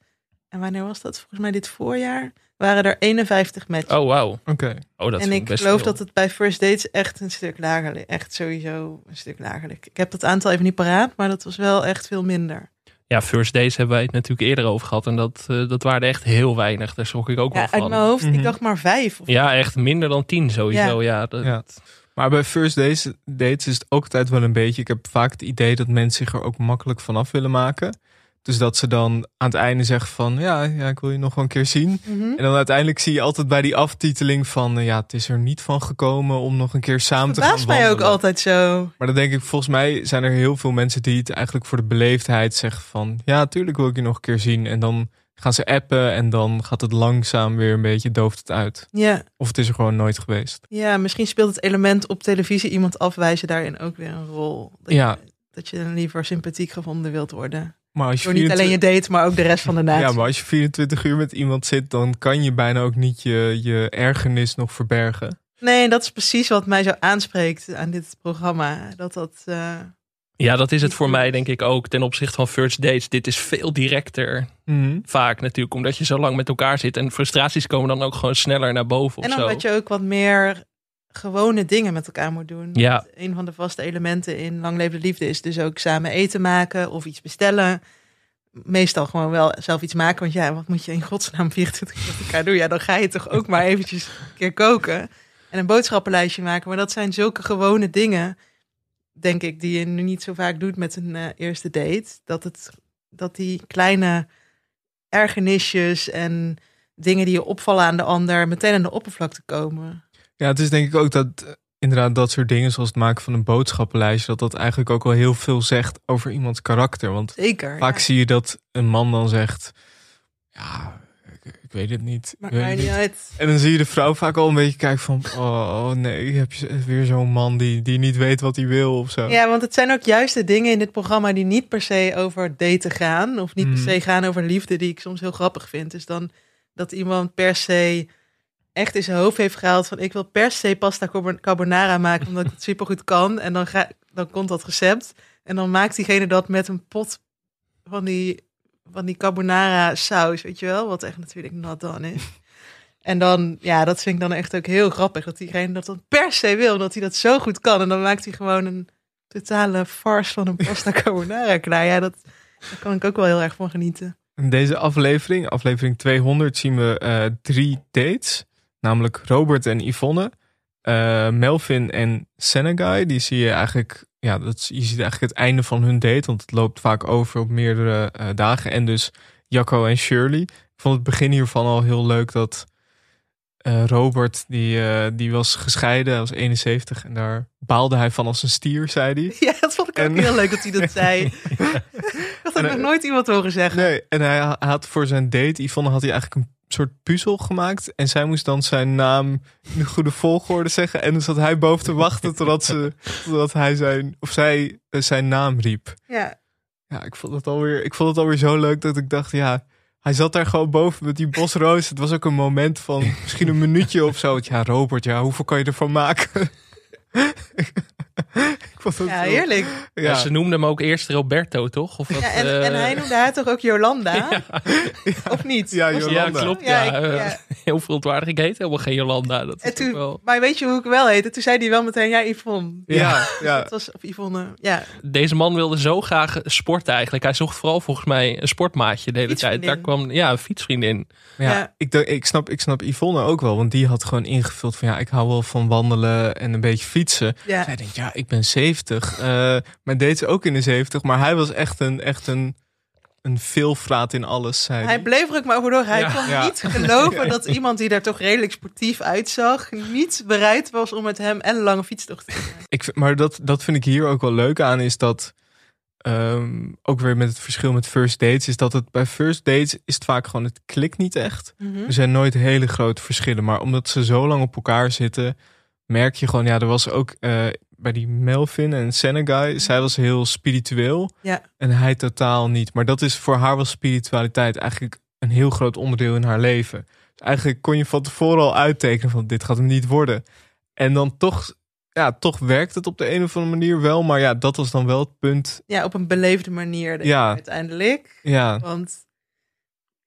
en wanneer was dat? Volgens mij dit voorjaar, waren er 51 matches. Oh, wauw. Oké. Oh, dat en ik best geloof veel. dat het bij First Dates echt een stuk lager ligt. Echt sowieso een stuk lager ligt. Ik heb dat aantal even niet paraat, maar dat was wel echt veel minder. Ja, First Days hebben wij het natuurlijk eerder over gehad. En dat, eh, dat waren echt heel weinig. Daar schrok ik ook Ja, wel van. uit mijn hoofd, Mhm. ik dacht maar vijf. Of Ja, echt minder dan 10 sowieso. Ja. dat, Ja. Maar bij first dates, dates is het ook altijd wel een beetje. Ik heb vaak het idee dat mensen zich er ook makkelijk vanaf willen maken. Dus dat ze dan aan het einde zegt van ja, ja ik wil je nog wel een keer zien. Mhm. En dan uiteindelijk zie je altijd bij die aftiteling van eh, ja, het is er niet van gekomen om nog een keer samen te gaan Verbaast mij ook altijd zo. Maar dan denk ik, volgens mij zijn er heel veel mensen die het eigenlijk voor de beleefdheid zeggen van ja, tuurlijk wil ik je nog een keer zien. En dan gaan ze appen en dan gaat het langzaam weer een beetje dooft het uit. Ja. Of het is er gewoon nooit geweest. Ja, misschien speelt het element op televisie iemand afwijzen daarin ook weer een rol. Dat, Ja. je, dat je dan liever sympathiek gevonden wilt worden. Maar als je Door niet alleen je 24 date, maar ook de rest van de nacht. Ja, maar als je 24 uur met iemand zit, dan kan je bijna ook niet je, je ergernis nog verbergen. Nee, en dat is precies wat mij zo aanspreekt aan dit programma. Dat dat... eh, Ja, dat is het voor mij denk ik ook ten opzichte van first dates. Dit is veel directer. Mhm. Vaak natuurlijk, omdat je zo lang met elkaar zit. En frustraties komen dan ook gewoon sneller naar boven of en omdat je ook wat meer gewone dingen met elkaar moet doen. Ja. Want Een van de vaste elementen in Lang Leven de Liefde is dus ook samen eten maken of iets bestellen. Meestal gewoon wel zelf iets maken. Want ja, wat moet je in godsnaam 24 uur met elkaar doen? Ja, dan ga je toch ook maar eventjes een keer koken. En een boodschappenlijstje maken. Maar dat zijn zulke gewone dingen, denk ik, die je nu niet zo vaak doet met een eh, eerste date. Dat, het, dat die kleine ergernisjes en dingen die je opvallen aan de ander meteen aan de oppervlakte komen. Ja, het is denk ik ook dat eh, inderdaad dat soort dingen zoals het maken van een boodschappenlijstje, dat dat eigenlijk ook wel heel veel zegt over iemands karakter. Want Zeker, vaak ja. zie je dat een man dan zegt, ja, ik, ik weet het niet. ik Maakt weet mij het niet uit. En dan zie je de vrouw vaak al een beetje kijken van, oh, oh nee, heb je weer zo'n man die, die niet weet wat hij wil of zo. Ja, want het zijn ook juist de dingen in dit programma die niet per se over daten gaan. Of niet per Hmm. se gaan over liefde, die ik soms heel grappig vind. Dus dan dat iemand per se echt in zijn hoofd heeft gehaald van ik wil per se pasta carbo- carbonara maken omdat ik het supergoed kan. En dan, ga, dan komt dat recept. En dan maakt diegene dat met een pot van die, van die carbonara saus, weet je wel? Wat echt natuurlijk not done is. En dan, ja, dat vind ik dan echt ook heel grappig. Dat diegene dat dan per se wil, dat hij dat zo goed kan. En dan maakt hij gewoon een totale farce van een pasta carbonara klaar. Ja, dat, daar kan ik ook wel heel erg van genieten. In deze aflevering, aflevering 200, zien we eh, drie dates. Namelijk Robert en Yvonne, eh, Melvin en Senegai. Die zie je eigenlijk, ja, dat, je ziet eigenlijk het einde van hun date. Want het loopt vaak over op meerdere eh, dagen. En dus Jacco en Shirley. Ik vond het begin hiervan al heel leuk dat eh, Robert, die, die was gescheiden, hij was 71. En daar baalde hij van als een stier, zei hij. Ja, dat vond ik ook heel leuk dat hij dat zei. dat had ik nog nooit iemand horen zeggen. Nee, en hij ha- had voor zijn date, Yvonne, had hij eigenlijk een soort puzzel gemaakt. En zij moest dan zijn naam in de goede volgorde zeggen. En dan zat hij boven te wachten totdat, ze, totdat hij zijn, of zij eh, zijn naam riep. Ja. Ja, ik vond, het alweer, ik vond het alweer zo leuk dat ik dacht, ja, hij zat daar gewoon boven met die bos roos. Het was ook een moment van misschien een minuutje of zo. Ja, Robert, ja, hoeveel kan je ervan maken? ik vond het Ja, zo- heerlijk. Ja. ze noemden hem ook eerst Roberto, toch? Of wat, Ja, en, eh, en hij noemde haar toch ook Jolanda? Of niet? Ja, Was- Ja, klopt. Ja, Ja, ik- ja. heel verontwaardigd. Ik heet helemaal geen Jolanda. Dat En is toen, wel... Maar weet je hoe ik wel heette? Toen zei hij wel meteen, ja, Yvonne. Ja, ja. Dat was, of Yvonne, ja. Deze man wilde zo graag sporten eigenlijk. Hij zocht vooral volgens mij een sportmaatje de hele tijd. Daar kwam ja, een fietsvriendin. Ja, Ja. Ik, ik, snap, ik snap Yvonne ook wel. Want die had gewoon ingevuld van ja, ik hou wel van wandelen en een beetje fietsen. Ja. Zij denkt, ja, ik ben 70. eh maar deed ze ook in de 70. Maar hij was echt een, echt een, een veelvraat in alles. Zei Hij bleef er ook maar over door. Hij Ja. kon Ja. niet geloven dat iemand die daar toch redelijk sportief uitzag... niet bereid was om met hem en een lange fietstocht te doen. Ik, vind- maar dat, dat vind ik hier ook wel leuk aan, is dat ehm, ook weer met het verschil met first dates, is dat het bij first dates is het vaak gewoon het klikt niet echt. Mhm. Er zijn nooit hele grote verschillen, maar omdat ze zo lang op elkaar zitten, merk je gewoon, ja, er was ook eh, bij die Melvin en Senegai, zij was heel spiritueel Ja. en hij totaal niet. Maar dat is voor haar was spiritualiteit eigenlijk een heel groot onderdeel in haar leven. Dus eigenlijk kon je van tevoren al uittekenen van dit gaat hem niet worden. En dan toch, ja, toch werkt het op de een of andere manier wel. Maar ja, dat was dan wel het punt. Ja, op een beleefde manier Ja. uiteindelijk. Ja. Want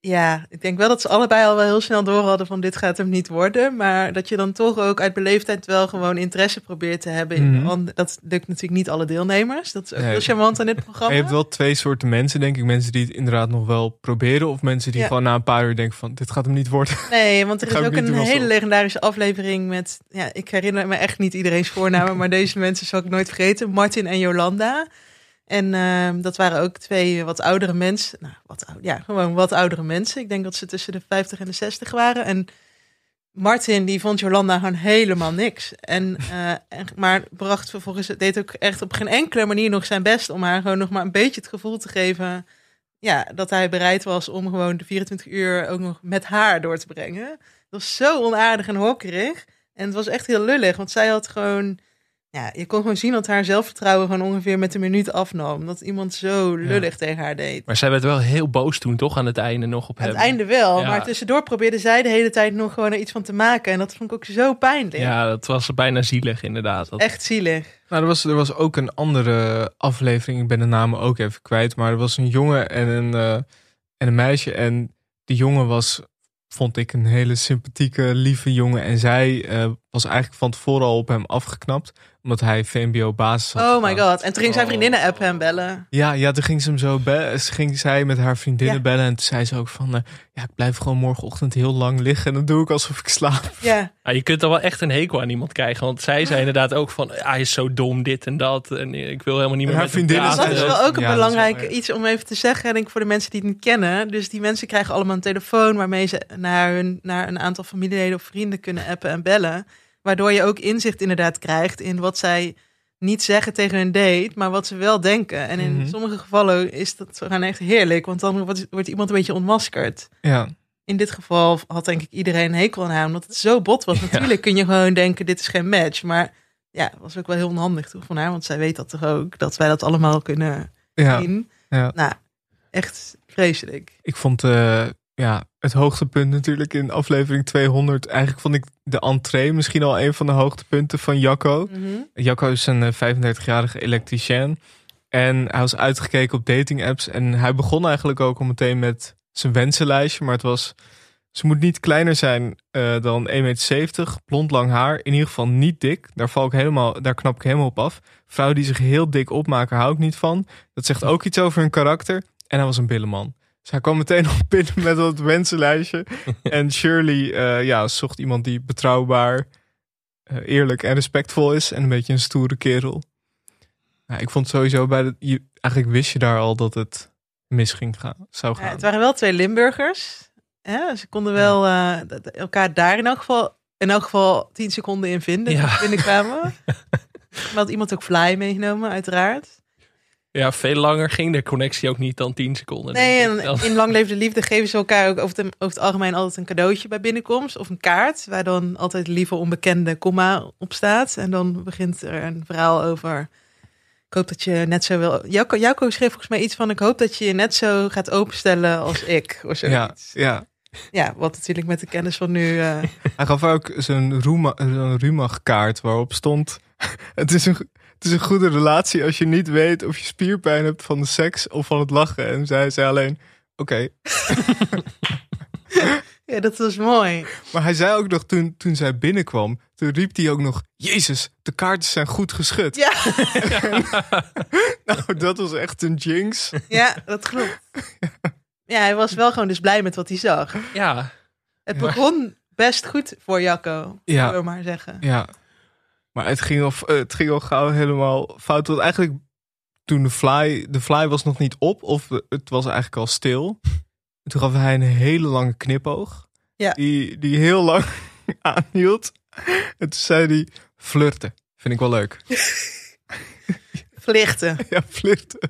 ja, ik denk wel dat ze allebei al wel heel snel door hadden van dit gaat hem niet worden. Maar dat je dan toch ook uit beleefdheid wel gewoon interesse probeert te hebben. In Mhm. dat lukt natuurlijk niet alle deelnemers. Dat is ook Nee. heel charmant aan dit programma. je hebt wel twee soorten mensen, denk ik. Mensen die het inderdaad nog wel proberen. Of mensen die Ja. gewoon na een paar uur denken van dit gaat hem niet worden. Nee, want er is ook een hele legendarische aflevering met... Ja, ik herinner me echt niet iedereen's voornamen, maar deze mensen zal ik nooit vergeten. Martin en Jolanda. En ehm, dat waren ook twee wat oudere mensen. Nou, wat oud, ja, gewoon wat oudere mensen. Ik denk dat ze tussen de 50 en de 60 waren. En Martin, die vond Jolanda gewoon helemaal niks. En, eh, en, maar bracht vervolgens, deed ook echt op geen enkele manier nog zijn best om haar gewoon nog maar een beetje het gevoel te geven. Ja, dat hij bereid was om gewoon de 24 uur ook nog met haar door te brengen. Dat was zo onaardig en hokkerig. En het was echt heel lullig, want zij had gewoon ja, je kon gewoon zien dat haar zelfvertrouwen gewoon ongeveer met een minuut afnam. Dat iemand zo lullig tegen haar deed. Maar zij werd wel heel boos toen, toch? Aan het einde nog op Aan hem. het einde wel, Ja. maar tussendoor probeerde zij de hele tijd nog gewoon er iets van te maken. En dat vond ik ook zo pijnlijk. Ja, dat was bijna zielig inderdaad. Dat... Echt zielig. Nou, er was, er was ook een andere aflevering. Ik ben de namen ook even kwijt. Maar er was een jongen en een, eh, en een meisje. En die jongen was, vond ik, een hele sympathieke, lieve jongen. En zij eh, was eigenlijk van tevoren al op hem afgeknapt. Omdat hij VMBO basis had. Oh my god. En toen ging zijn vriendinnen app hem bellen. Ja, ja, toen ging ze hem zo bellen. Ze ging zij met haar vriendinnen Ja. bellen. En toen zei ze ook van, eh, ja, ik blijf gewoon morgenochtend heel lang liggen. En dan doe ik alsof ik slaap. Ja. Ja, je kunt er wel echt een hekel aan iemand krijgen. Want zij zei inderdaad ook van, ah, hij is zo dom, dit en dat. En ik wil helemaal niet meer En haar met hem vriendinnen Dat is wel ook een Ja, belangrijk iets om even te zeggen, denk ik, voor de mensen die het niet kennen. Dus die mensen krijgen allemaal een telefoon waarmee ze naar, hun, naar een aantal familieleden of vrienden kunnen appen en bellen. Waardoor je ook inzicht inderdaad krijgt in wat zij niet zeggen tegen hun date, maar wat ze wel denken. En in Mhm. sommige gevallen is dat gewoon echt heerlijk, want dan wordt, wordt iemand een beetje ontmaskerd. Ja, In dit geval had denk ik iedereen een hekel aan haar, omdat het zo bot was. Natuurlijk kun je gewoon denken, dit is geen match. Maar ja, het was ook wel heel onhandig toch van haar, want zij weet dat toch ook, dat wij dat allemaal kunnen ja, zien. ja. Nou, echt vreselijk. Ik vond eh, ja, het hoogtepunt natuurlijk in aflevering 200. Eigenlijk vond ik de entree misschien al een van de hoogtepunten van Jacco. Mhm. Jacco is een eh, 35-jarige elektricien. En hij was uitgekeken op dating apps. En hij begon eigenlijk ook al meteen met zijn wensenlijstje. Maar het was, ze moet niet kleiner zijn eh, dan 1,70 meter. Blond lang haar. In ieder geval niet dik. Daar, val ik helemaal, daar knap ik helemaal op af. Vrouwen die zich heel dik opmaken, hou ik niet van. Dat zegt ook iets over hun karakter. En hij was een billenman. Dus hij kwam meteen op binnen met dat wensenlijstje. en Shirley eh, ja, zocht iemand die betrouwbaar, eh, eerlijk en respectvol is. En een beetje een stoere kerel. Ja, ik vond sowieso bij de, je, eigenlijk wist je daar al dat het mis ging gaan, zou Ja, gaan. het waren wel twee Limburgers. Hè? Ze konden wel eh, elkaar daar in elk geval, in elk geval tien seconden in vinden. Ja. binnenkwamen. maar had iemand ook Fly meegenomen, uiteraard. Ja, veel langer ging de connectie ook niet dan 10 seconden. Nee, en in Lang Leefde Liefde geven ze elkaar ook over het, over het algemeen altijd een cadeautje bij binnenkomst. Of een kaart, waar dan altijd lieve onbekende komma op staat. En dan begint er een verhaal over... Ik hoop dat je net zo wil... Jacco, Jacco schreef volgens mij iets van... Ik hoop dat je je net zo gaat openstellen als ik. Of zoiets. ja, ja. Ja, wat natuurlijk met de kennis van nu... eh, Hij gaf ook zo'n zo'n Rumach-kaart waarop stond... Het is, een, het is een goede relatie als je niet weet of je spierpijn hebt van de seks of van het lachen. En zij zei alleen, oké. ja, dat was mooi. Maar hij zei ook nog toen, toen zij binnenkwam, toen riep hij ook nog... Jezus, de kaarten zijn goed geschud. Ja, Nou, dat was echt een jinx. ja dat klopt. Ja, hij was wel gewoon dus blij met wat hij zag. ja, Het Ja. begon best goed voor Jacco, Ja. we maar zeggen. Ja. Maar het ging, al, eh, het ging al gauw helemaal fout. Want eigenlijk toen de fly... De fly was nog niet op of het was eigenlijk al stil. En toen gaf hij een hele lange knipoog. Ja. Die, die heel lang aanhield. En toen zei hij, flirten. Vind ik wel leuk. Vlichten. Ja, flirten.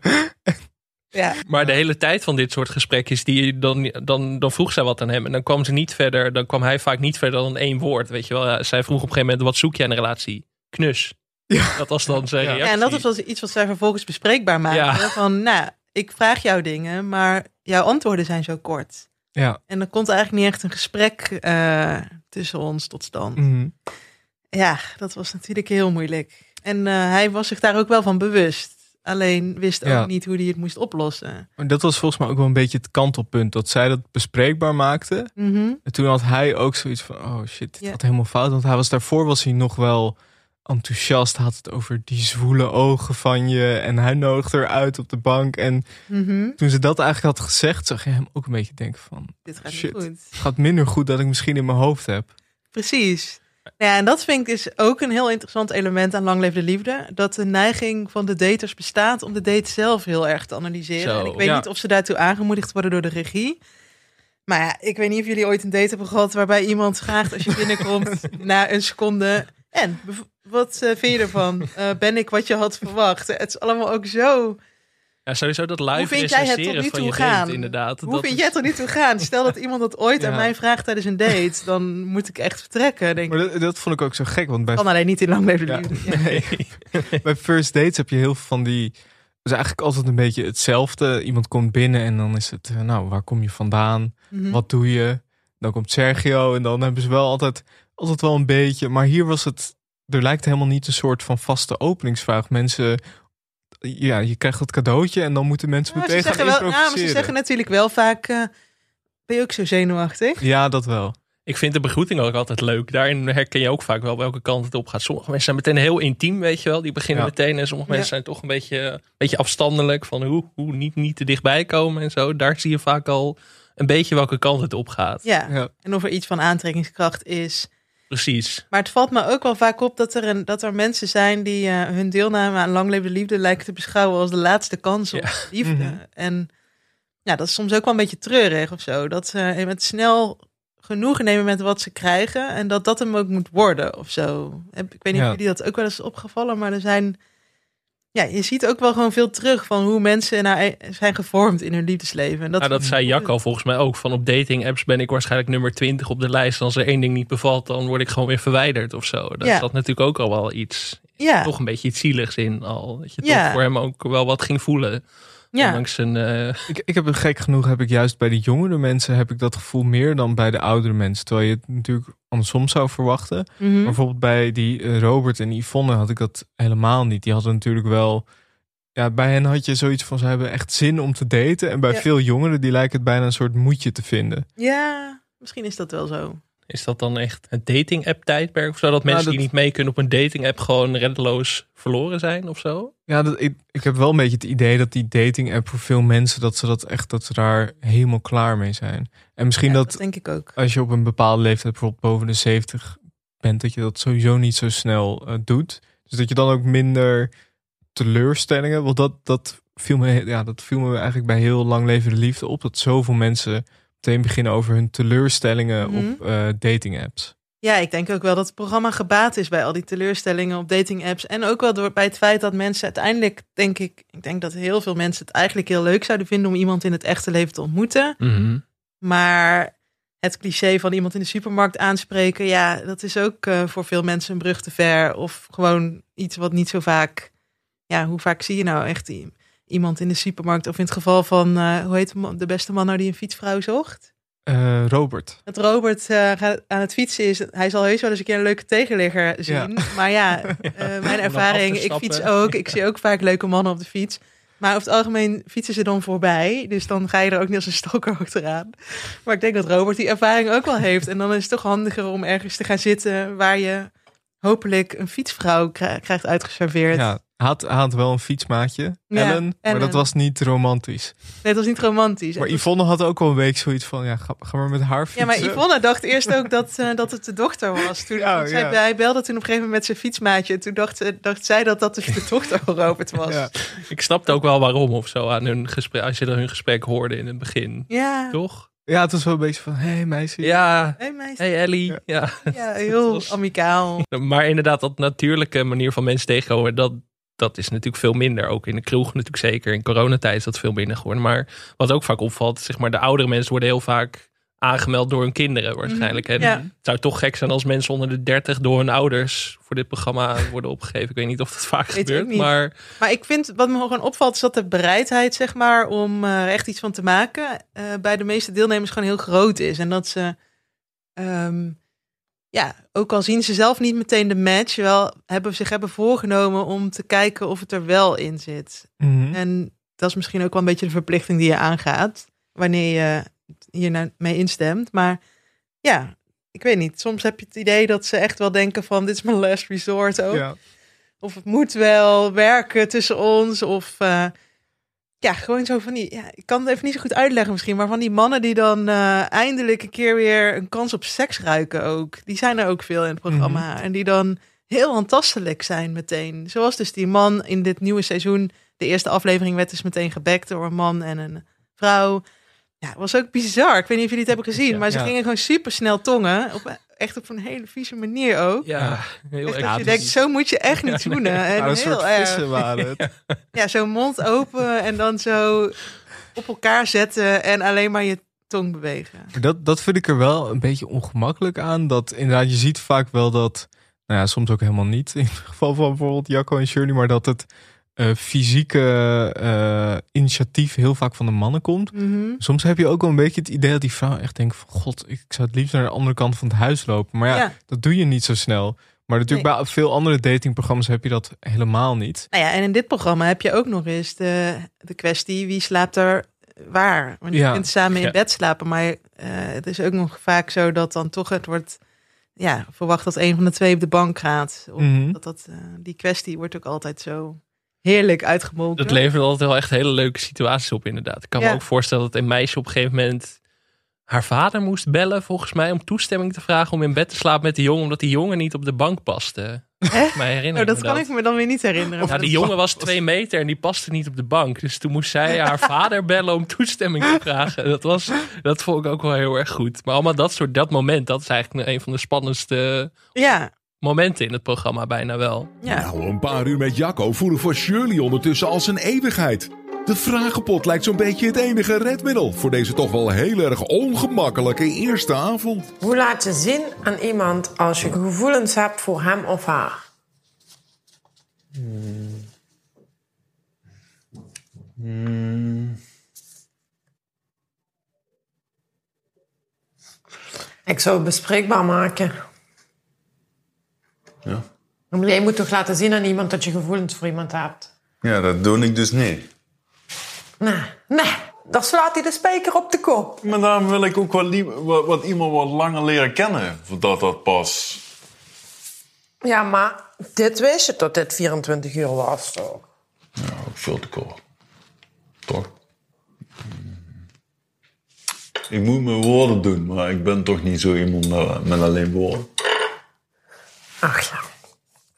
Ja. maar de hele tijd van dit soort gesprekken die dan, dan, dan vroeg zij wat aan hem. En dan kwam ze niet verder, dan kwam hij vaak niet verder dan één woord. Weet je wel, Ja, zij vroeg op een gegeven moment, wat zoek je aan een relatie? Knus. Ja. Dat was dan zijn Ja. reactie. Ja, en dat is wel iets wat zij vervolgens bespreekbaar maken. Ja. Van, nou, ik vraag jou dingen, maar jouw antwoorden zijn zo kort. Ja. En er komt eigenlijk niet echt een gesprek eh, tussen ons tot stand. Mhm. Ja, dat was natuurlijk heel moeilijk. En eh, hij was zich daar ook wel van bewust. Alleen wist ook niet hoe hij het moest oplossen. Maar dat was volgens mij ook wel een beetje het kantelpunt. Dat zij dat bespreekbaar maakte. Mhm. En toen had hij ook zoiets van, oh shit, dit Ja. gaat helemaal fout. Want hij was daarvoor was hij nog wel enthousiast. Had het over die zwoele ogen van je. En hij nodigde haar uit op de bank. En Mhm. toen ze dat eigenlijk had gezegd, zag je hem ook een beetje denken van, Dit gaat Shit. niet goed. het gaat minder goed dan ik misschien in mijn hoofd heb. Precies. Ja, en dat vind ik is ook een heel interessant element aan Lang Leef de Liefde. Dat de neiging van de daters bestaat om de date zelf heel erg te analyseren. Zo, en ik weet ja. niet of ze daartoe aangemoedigd worden door de regie. Maar ja, ik weet niet of jullie ooit een date hebben gehad waarbij iemand vraagt als je binnenkomt na een seconde. En wat eh, vind je ervan? Eh, ben ik wat je had verwacht? Het is allemaal ook zo. Ja, sowieso dat live Hoe vind jij het tot nu van toe je gaan? date, inderdaad. Hoe dat vind is- jij het er niet toe gaan? Stel dat iemand dat ooit aan mij vraagt tijdens een date, dan moet ik echt vertrekken. Denk ik. Maar dat, dat vond ik ook zo gek. Want bij, Kan alleen niet in lang leven Ja. liefde. nee. bij first dates heb je heel veel van die... Het is eigenlijk altijd een beetje hetzelfde. Iemand komt binnen en dan is het... eh, Nou, waar kom je vandaan? Mhm. Wat doe je? Dan komt Sergio en dan hebben ze wel altijd, altijd wel een beetje... Maar hier was het... Er lijkt helemaal niet een soort van vaste openingsvraag. Mensen... Ja, je krijgt het cadeautje en dan moeten mensen Nou, ze, meteen gaan zeggen wel, improviseren. nou, maar ze zeggen natuurlijk wel vaak... eh, ben je ook zo zenuwachtig? Ja, dat wel. Ik vind de begroeting ook altijd leuk. Daarin herken je ook vaak wel welke kant het op gaat. Sommige mensen zijn meteen heel intiem, weet je wel. Die beginnen Ja. meteen. En sommige Ja. mensen zijn toch een beetje, een beetje afstandelijk. Van hoe, hoe niet, niet te dichtbij komen en zo. Daar zie je vaak al een beetje welke kant het op gaat. Ja. Ja. En of er iets van aantrekkingskracht is. Precies. Maar het valt me ook wel vaak op dat er, een, dat er mensen zijn... die eh, hun deelname aan Lang Leven de Liefde lijken te beschouwen... als de laatste kans op Ja. liefde. Mhm. En ja, dat is soms ook wel een beetje treurig of zo. Dat ze het snel genoegen nemen met wat ze krijgen... en dat dat hem ook moet worden of zo. Ik weet niet Ja. of jullie dat ook wel eens is opgevallen... maar er zijn... Ja, je ziet ook wel gewoon veel terug van hoe mensen nou zijn gevormd in hun liefdesleven. En dat, Nou, dat zei Jack al volgens mij ook. Van op dating apps ben ik waarschijnlijk nummer 20 op de lijst. Als er één ding niet bevalt, dan word ik gewoon weer verwijderd of zo. Daar Ja. zat natuurlijk ook al wel iets, Ja, toch een beetje iets zieligs in al. Dat je Ja. toch voor hem ook wel wat ging voelen. Ja. Ondanks een, eh, Ik, ik heb een gek genoeg, heb ik juist bij de jongere mensen heb ik dat gevoel meer dan bij de oudere mensen. Terwijl je het natuurlijk andersom zou verwachten. Mhm. Maar bijvoorbeeld bij die eh, Robert en Yvonne had ik dat helemaal niet. Die hadden natuurlijk wel. Ja, bij hen had je zoiets van ze hebben echt zin om te daten. En bij Ja. veel jongeren die lijkt het bijna een soort moedje te vinden. ja, misschien is dat wel zo. Is dat dan echt een dating app tijdperk? Of zou dat mensen dat- die niet mee kunnen op een dating app gewoon reddeloos verloren zijn of zo? Ja, dat, ik, ik heb wel een beetje het idee dat die dating app voor veel mensen dat ze dat echt dat ze daar helemaal klaar mee zijn. En misschien Ja, dat, dat denk ik ook. als je op een bepaalde leeftijd, bijvoorbeeld boven de 70 bent, dat je dat sowieso niet zo snel eh, doet. Dus dat je dan ook minder teleurstellingen, want dat, dat, viel me, ja, dat viel me eigenlijk bij heel lang leven de liefde op. Dat zoveel mensen meteen beginnen over hun teleurstellingen Mhm. op eh, dating apps. Ja, ik denk ook wel dat het programma gebaat is bij al die teleurstellingen op dating apps. En ook wel door, bij het feit dat mensen uiteindelijk, denk ik, ik denk dat heel veel mensen het eigenlijk heel leuk zouden vinden om iemand in het echte leven te ontmoeten. Maar het cliché van iemand in de supermarkt aanspreken, ja, dat is ook eh, voor veel mensen een brug te ver. Of gewoon iets wat niet zo vaak. Ja, hoe vaak zie je nou echt i- iemand in de supermarkt? Of in het geval van, eh, hoe heet de, beste man nou die een fietsvrouw zocht? Eh, Robert. Dat Robert eh, aan het fietsen is. Hij zal heus wel eens een keer een leuke tegenligger zien. Maar ja, mijn ervaring, ik fiets ook. Ik zie ook vaak leuke mannen op de fiets. Maar over het algemeen fietsen ze dan voorbij. Dus dan ga je er ook niet als een stalker achteraan. Maar ik denk dat Robert die ervaring ook wel heeft. En dan is het toch handiger om ergens te gaan zitten... waar je hopelijk een fietsvrouw krij- krijgt uitgeserveerd. Ja, had, had wel een fietsmaatje, Ja, Ellen, maar dat was niet romantisch. Nee, het was niet romantisch. Maar Yvonne had ook al een week zoiets van, ja, ga, ga maar met haar Ja, fietsen. maar Yvonne dacht eerst ook dat, eh, dat het de dochter was. Toen, Ja, zij, ja. Hij belde toen op een gegeven moment met zijn fietsmaatje. En toen dacht, ze- dacht zij dat dat dus de dochter van Robert was. Ja. Ja. Ik snapte ook wel waarom of zo aan hun gesprek, als je dan hun gesprek hoorde in het begin. Ja, Toch? Ja, het was wel een beetje van, hé hey, meisje. Ja. Hey, meisje. Hey Ellie. Ja. heel was- amicaal. Maar inderdaad, dat natuurlijke manier van mensen tegenkomen, dat, dat is natuurlijk veel minder. Ook in de kroeg natuurlijk zeker. In coronatijd is dat veel minder geworden. Maar wat ook vaak opvalt, zeg maar, de oudere mensen worden heel vaak aangemeld door hun kinderen waarschijnlijk. En ja. Het zou toch gek zijn als mensen onder de 30 door hun ouders voor dit programma worden opgegeven. Ik weet niet of dat vaak Weet gebeurt, maar Maar ik vind, wat me gewoon opvalt, is dat de bereidheid, zeg maar, om eh, er echt iets van te maken, eh, bij de meeste deelnemers gewoon heel groot is. En dat ze, ehm, ja, ook al zien ze zelf niet meteen de match, wel hebben zich hebben voorgenomen om te kijken of het er wel in zit. Mhm. En dat is misschien ook wel een beetje de verplichting die je aangaat, wanneer je hier nou mee instemt. Maar ja, ik weet niet. Soms heb je het idee dat ze echt wel denken van, dit is mijn last resort ook. Ja. Of het moet wel werken tussen ons. Of eh, ja, gewoon zo van die. Ja, ik kan het even niet zo goed uitleggen misschien, maar van die mannen die dan eh, eindelijk een keer weer een kans op seks ruiken ook. Die zijn er ook veel in het programma. En die dan heel handtastelijk zijn meteen. Zoals dus die man in dit nieuwe seizoen. De eerste aflevering werd dus meteen gebekt door een man en een vrouw. Ja, het was ook bizar. Ik weet niet of jullie het hebben gezien, maar ze Ja. gingen gewoon super snel tongen. Op, echt op een hele vieze manier ook. Ja, heel Echt erg. dat je denkt, zo moet je echt niet zoenen. En Nou, een heel soort erg. vissen waren het. Ja, zo mond open en dan zo op elkaar zetten en alleen maar je tong bewegen. Dat, dat vind ik er wel een beetje ongemakkelijk aan. Dat inderdaad, je ziet vaak wel dat, nou ja, soms ook helemaal niet. In het geval van bijvoorbeeld Jacco en Shirley, maar dat het eh, fysieke eh, initiatief heel vaak van de mannen komt. Mhm. Soms heb je ook wel een beetje het idee dat die vrouw echt denkt van god, ik zou het liefst naar de andere kant van het huis lopen. Maar ja, Ja. dat doe je niet zo snel. Maar natuurlijk bij veel andere datingprogramma's heb je dat helemaal niet. Nou ja, en in dit programma heb je ook nog eens de, de kwestie wie slaapt er waar. Want je Ja. kunt samen in bed slapen, maar eh, het is ook nog vaak zo dat dan toch het wordt ja, verwacht dat een van de twee op de bank gaat. Of Mhm. dat, dat, die kwestie wordt ook altijd zo heerlijk uitgemolken. Dat levert altijd wel echt hele leuke situaties op, inderdaad. Ik kan Ja. me ook voorstellen dat een meisje op een gegeven moment haar vader moest bellen, volgens mij, om toestemming te vragen om in bed te slapen met de jongen, omdat die jongen niet op de bank paste. Volgens mij herinner Oh, dat me kan ik me dan weer niet herinneren. Ja, die jongen was twee meter en die paste niet op de bank. Dus toen moest zij haar vader bellen om toestemming te vragen. Dat, was, dat vond ik ook wel heel erg goed. Maar allemaal dat soort, dat moment, dat is eigenlijk een van de spannendste Ja, momenten in het programma bijna wel. Nou, een paar uur met Jacco voelen voor Shirley ondertussen als een eeuwigheid. De vragenpot lijkt zo'n beetje het enige redmiddel voor deze toch wel heel erg ongemakkelijke eerste avond. Hoe laat je zien aan iemand als je gevoelens hebt voor hem of haar? Ik zou het bespreekbaar maken. Ja. Maar moet toch laten zien aan iemand dat je gevoelens voor iemand hebt? Ja, dat doe ik dus niet. Nee, nee, dan slaat hij de spijker op de kop. Maar daarom wil ik ook wat, lie- wat, wat iemand wat langer leren kennen. Voordat dat pas... Ja, maar dit wist je tot dit 24 uur was, toch? Ja, ook veel te kort. Toch? Ik moet mijn woorden doen, maar ik ben toch niet zo iemand met alleen woorden. Ach ja.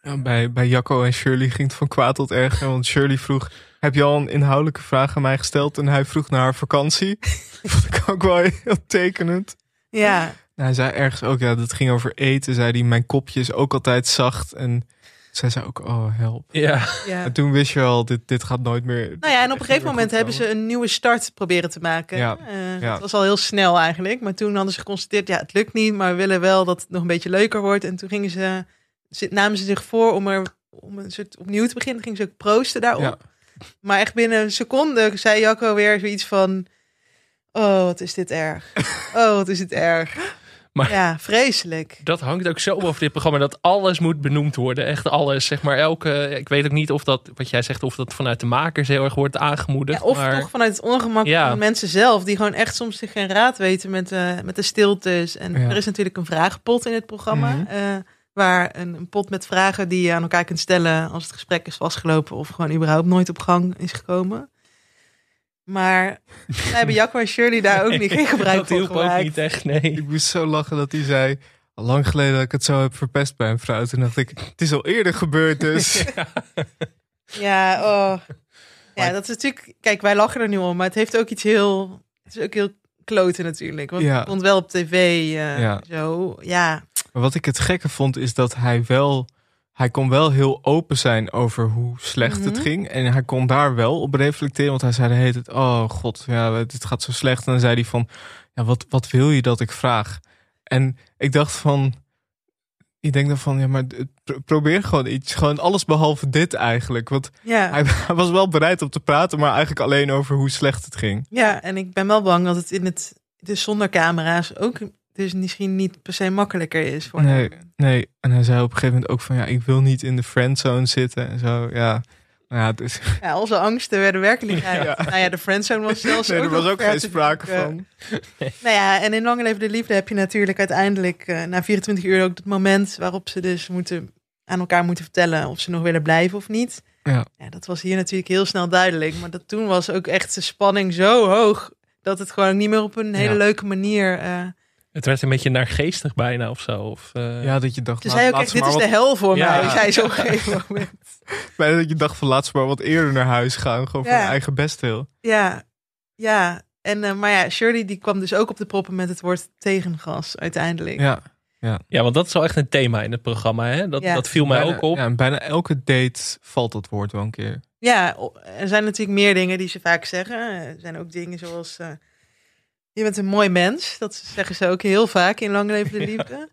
Ja, bij, bij Jacco en Shirley ging het van kwaad tot erger. Want Shirley vroeg, heb je al een inhoudelijke vraag aan mij gesteld? En hij vroeg naar haar vakantie. Vond ik ook wel heel tekenend. ja. Nou, hij zei ergens ook, ja, dat ging over eten. Zei hij, mijn kopje is ook altijd zacht. En zij zei ook, oh help. Ja. Ja. En toen wist je al, dit, dit gaat nooit meer. Nou ja, en op een gegeven moment hebben ze een nieuwe start proberen te maken. Ja, Eh, ja. Dat was al heel snel eigenlijk. Maar toen hadden ze geconstateerd, ja, het lukt niet, maar we willen wel dat het nog een beetje leuker wordt. En toen gingen ze, ze- namen ze zich voor om er om een soort opnieuw te beginnen. Gingen ze ook proosten daarop. Ja. Maar echt binnen een seconde zei Jacco weer zoiets van, oh, wat is dit erg. Oh, wat is dit erg. Maar- ja, vreselijk. Dat hangt ook zo over dit programma dat alles moet benoemd worden. Echt alles. Zeg maar elke. Ik weet ook niet of dat, wat jij zegt, of dat vanuit de makers heel erg wordt aangemoedigd. Ja, of maar toch vanuit het ongemak Ja. van mensen zelf, die gewoon echt soms zich geen raad weten met, eh, met de stiltes. En Ja. er is natuurlijk een vragenpot in het programma, Mhm. eh, waar een, een pot met vragen die je aan elkaar kunt stellen als het gesprek is vastgelopen of gewoon überhaupt nooit op gang is gekomen. Maar wij hebben Jacco en Shirley daar ook niet geen gebruik dat van hielp ook gemaakt. niet echt, nee. Ik moest zo lachen dat hij zei, al lang geleden dat ik het zo heb verpest bij een vrouw. Toen dacht ik, het is al eerder gebeurd dus. Ja, oh. ja, dat is natuurlijk. Kijk, wij lachen er nu om, maar het heeft ook iets heel. Het is ook heel kloten natuurlijk. Want Ja. het komt wel op tv. eh, Ja. Zo, ja. Maar wat ik het gekke vond, is dat hij wel... Hij kon wel heel open zijn over hoe slecht het Mhm. ging. En hij kon daar wel op reflecteren. Want hij zei de hele tijd, oh god, ja, dit gaat zo slecht. En dan zei hij van, ja, wat, wat wil je dat ik vraag? En ik dacht van... Ik denk dan van, ja, maar probeer gewoon iets. Gewoon alles behalve dit eigenlijk. Want Ja. hij, hij was wel bereid om te praten, maar eigenlijk alleen over hoe slecht het ging. Ja, en ik ben wel bang dat het in het. Dus zonder camera's ook. Dus misschien niet per se makkelijker is voor Nee, hem. Nee. En hij zei op een gegeven moment ook van, ja, ik wil niet in de friendzone zitten en zo. Ja, nou ja, dus... Ja, onze angsten werden werkelijkheid. Ja. Nou ja, de friendzone was zelfs Nee, er ook was nog ook geen sprake zoeken. van. Nou ja, en in Lange Leven de Liefde heb je natuurlijk uiteindelijk eh, na 24 uur ook het moment waarop ze dus moeten aan elkaar moeten vertellen of ze nog willen blijven of niet. Ja. Ja, dat was hier natuurlijk heel snel duidelijk. Maar dat, toen was ook echt de spanning zo hoog... dat het gewoon niet meer op een hele leuke manier... eh Het werd een beetje naargeestig bijna of zo. Of, eh, Ja, dat je dacht, zei ook dit is de hel voor Ja. mij, zei ze op een gegeven moment. Bijna dat je dacht van laat ze maar wat eerder naar huis gaan. Gewoon voor hun eigen bestwil. Ja, ja. En, eh, maar ja, Shirley die kwam dus ook op de proppen met het woord tegengas uiteindelijk. Ja. Ja. ja, want dat is wel echt een thema in het programma. Hè? Dat, Ja. dat viel mij Bijna- ook op. Ja, en bijna elke date valt dat woord wel een keer. Ja, er zijn natuurlijk meer dingen die ze vaak zeggen. Er zijn ook dingen zoals... eh, je bent een mooi mens. Dat zeggen ze ook heel vaak in Lang Leven de Liefde.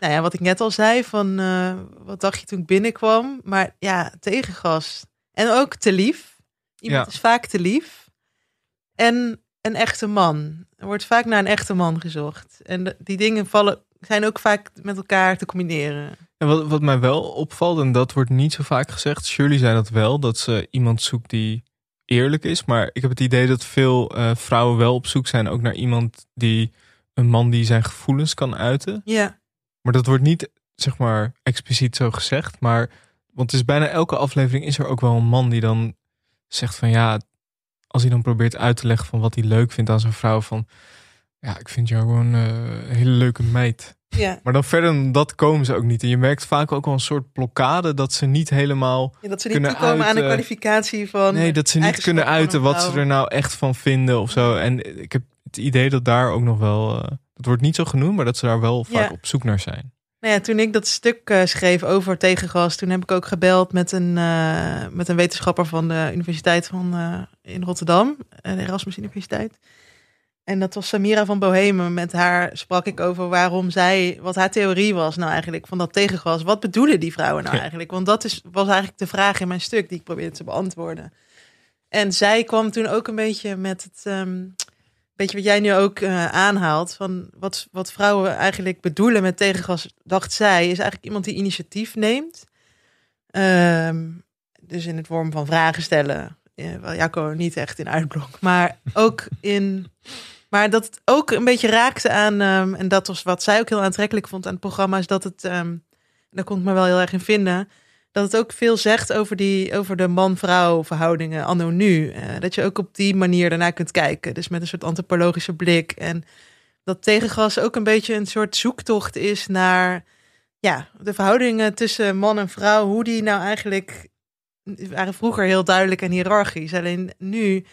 Nou ja, wat ik net al zei, van eh, wat dacht je toen ik binnenkwam? Maar ja, tegengas. En ook te lief. Iemand Ja. is vaak te lief. En een echte man. Er wordt vaak naar een echte man gezocht. En die dingen vallen, zijn ook vaak met elkaar te combineren. En wat, wat mij wel opvalt, en dat wordt niet zo vaak gezegd, Shirley zei dat wel, dat ze iemand zoekt die eerlijk is. Maar ik heb het idee dat veel eh, vrouwen wel op zoek zijn ook naar iemand die, een man die zijn gevoelens kan uiten. Ja, Maar dat wordt niet, zeg maar, expliciet zo gezegd. Maar, want het is bijna elke aflevering is er ook wel een man die dan zegt van ja, als hij dan probeert uit te leggen van wat hij leuk vindt aan zijn vrouw, van ja, ik vind jou gewoon eh, een hele leuke meid. ja. Maar dan verder dan dat komen ze ook niet. En je merkt vaak ook wel een soort blokkade dat ze niet helemaal Ja, dat ze niet kunnen toekomen aan de uiten- kwalificatie van. Nee, dat ze niet kunnen uiten wat ze er nou echt van vinden of zo. En ik heb het idee dat daar ook nog wel. eh, het wordt niet zo genoemd, maar dat ze daar wel vaak Ja. op zoek naar zijn. Nou ja, toen ik dat stuk eh, schreef over tegengas, toen heb ik ook gebeld met een, met een wetenschapper van de Universiteit van, in Rotterdam, de Erasmus Universiteit. En dat was Samira van Bohemen. Met haar sprak ik over waarom zij, wat haar theorie was nou eigenlijk van dat tegengas. Wat bedoelen die vrouwen nou Ja. eigenlijk? Want dat is, was eigenlijk de vraag in mijn stuk die ik probeerde te beantwoorden. En zij kwam toen ook een beetje met het, ehm, beetje wat jij nu ook eh, aanhaalt, van wat, wat vrouwen eigenlijk bedoelen met tegengas, dacht zij, is eigenlijk iemand die initiatief neemt. Ehm, dus in het vorm van vragen stellen. Eh, wel Jacco niet echt in uitblok, maar ook in. Maar dat het ook een beetje raakte aan, ehm, en dat was wat zij ook heel aantrekkelijk vond aan het programma, is dat het, ehm, daar kon ik me wel heel erg in vinden, dat het ook veel zegt over, die, over de man-vrouw verhoudingen anno nu. Eh, dat je ook op die manier daarna kunt kijken. Dus met een soort antropologische blik. En dat tegengas ook een beetje een soort zoektocht is naar ja, de verhoudingen tussen man en vrouw. Hoe die nou eigenlijk waren vroeger heel duidelijk en hiërarchisch. Alleen nu,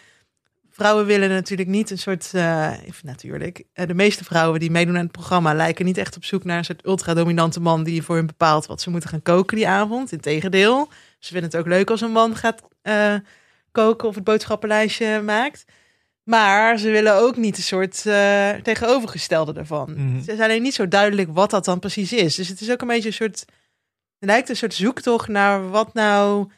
vrouwen willen natuurlijk niet een soort, eh, natuurlijk, eh, de meeste vrouwen die meedoen aan het programma lijken niet echt op zoek naar een soort ultra-dominante man die voor hen bepaalt wat ze moeten gaan koken die avond. Integendeel, ze vinden het ook leuk als een man gaat eh, koken of het boodschappenlijstje maakt. Maar ze willen ook niet een soort tegenovergestelde ervan. Mhm. Het is alleen niet zo duidelijk wat dat dan precies is. Dus het is ook een beetje een soort. Het lijkt een soort zoektocht naar wat nou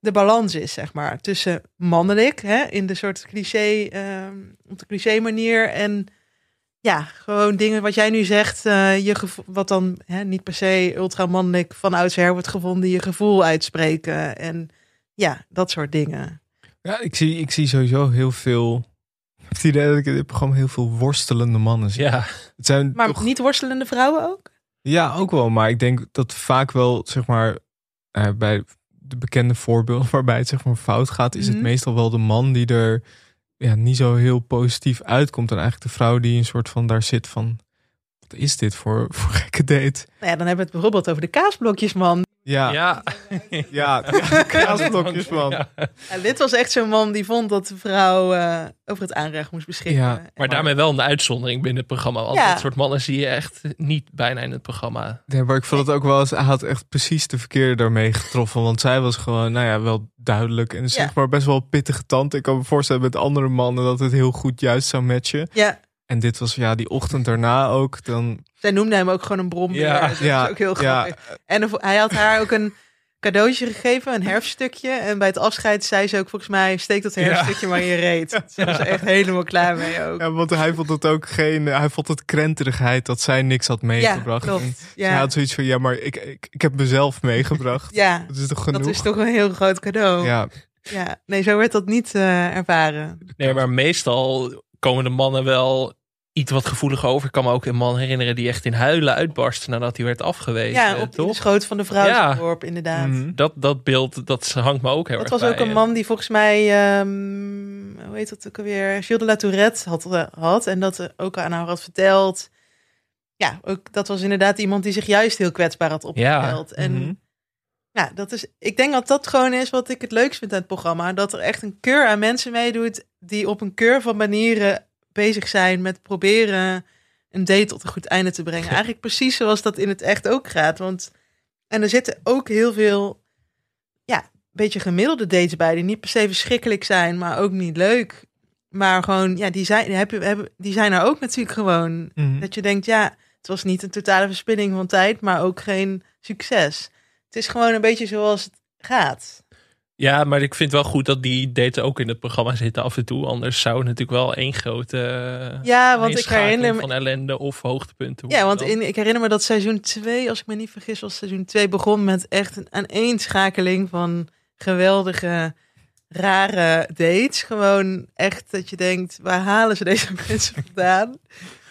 de balans is, zeg maar. Tussen mannelijk, hè, in de soort cliché, ehm, op de cliché manier. En ja, gewoon dingen wat jij nu zegt, eh, je gevo- wat dan hè, niet per se ultramannelijk van oudsher wordt gevonden, je gevoel uitspreken. En ja, dat soort dingen. Ja, ik zie, ik zie sowieso heel veel. Ik heb het idee dat ik in dit programma heel veel worstelende mannen zie. Ja. Het zijn Maar toch- niet worstelende vrouwen ook? Ja, ook wel. Maar ik denk dat vaak wel, zeg maar, eh, bij de bekende voorbeeld waarbij het zeg maar fout gaat, is Mhm. het meestal wel de man die er ja, niet zo heel positief uitkomt. En eigenlijk de vrouw die een soort van daar zit van, wat is dit voor, voor gekke date? Nou ja, dan hebben we het bijvoorbeeld over de kaasblokjes, man. Ja, Ja. ja, ja kaasblokjes man. Ja. Ja, dit was echt zo'n man die vond dat de vrouw eh, over het aanrecht moest beschikken. Ja. Maar daarmee wel een uitzondering binnen het programma. Want Ja. dat soort mannen zie je echt niet bijna in het programma. Nee, maar ik vond het ook wel eens, hij had echt precies de verkeerde daarmee getroffen. Want zij was gewoon, nou ja, wel duidelijk. En zeg Ja. maar best wel pittige tand. Ik kan me voorstellen met andere mannen dat het heel goed juist zou matchen. Ja, En dit was ja, die ochtend daarna ook. Dan, zij noemde hem ook gewoon een brombeer. Ja, dat ja, is ook heel ja. grappig. En hij had haar ook een cadeautje gegeven, een herfststukje. En bij het afscheid zei ze ook volgens mij, steek dat herfststukje maar in je reet. Ze was er echt helemaal klaar mee ook. ja, want hij vond het ook geen, hij vond het krenterigheid dat zij niks had meegebracht. Ja. Hij had zoiets van, ja, maar ik, ik, ik heb mezelf meegebracht. Ja, Dat is toch genoeg? dat is toch een heel groot cadeau. Ja, Ja, nee, zo werd dat niet eh, ervaren. Nee, maar meestal komen de mannen wel iets wat gevoeliger over. Ik kan me ook een man herinneren die echt in huilen uitbarstte nadat hij werd afgewezen. Ja, op in de schoot van de vrouw Ja. inderdaad. Mhm. Dat, dat beeld, dat hangt me ook heel Dat erg was ook bij. een man die volgens mij, ehm, hoe heet dat ook alweer, Gilles de la Tourette had, eh, had. En dat eh, ook aan haar had verteld. Ja, ook, dat was inderdaad iemand die zich juist heel kwetsbaar had opgesteld. En Mhm. ja, dat is, ik denk dat dat gewoon is wat ik het leukst vind aan het programma. Dat er echt een keur aan mensen meedoet die op een keur van manieren bezig zijn met proberen een date tot een goed einde te brengen. Eigenlijk precies zoals dat in het echt ook gaat. Want, en er zitten ook heel veel, ja, een beetje gemiddelde dates bij, die niet per se verschrikkelijk zijn, maar ook niet leuk. Maar gewoon, ja, die zijn, hebben, hebben, die zijn er ook natuurlijk gewoon. Mhm. Dat je denkt, ja, het was niet een totale verspilling van tijd, maar ook geen succes. Het is gewoon een beetje zoals het gaat. Ja, maar ik vind wel goed dat die daten ook in het programma zitten af en toe. Anders zou het natuurlijk wel één grote eh, Ja, want ik herinner me- van ellende of hoogtepunten Ja, want in, ik herinner me dat seizoen 2, als ik me niet vergis, was seizoen 2 begon met echt een aaneenschakeling van geweldige, rare dates. Gewoon echt dat je denkt, waar halen ze deze mensen vandaan?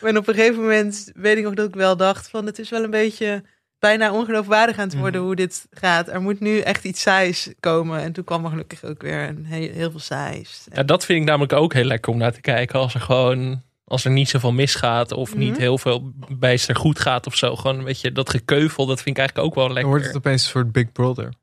En op een gegeven moment weet ik nog dat ik wel dacht van, het is wel een beetje bijna ongeloofwaardig aan het worden hoe dit gaat. Er moet nu echt iets saais komen. En toen kwam er gelukkig ook weer een heel, heel veel saais. Ja, dat vind ik namelijk ook heel lekker om naar te kijken. Als er gewoon, als er niet zoveel misgaat of niet Mhm. heel veel bijster goed gaat of zo. Gewoon een beetje dat gekeuvel, dat vind ik eigenlijk ook wel Dan lekker. wordt het opeens een soort Big Brother.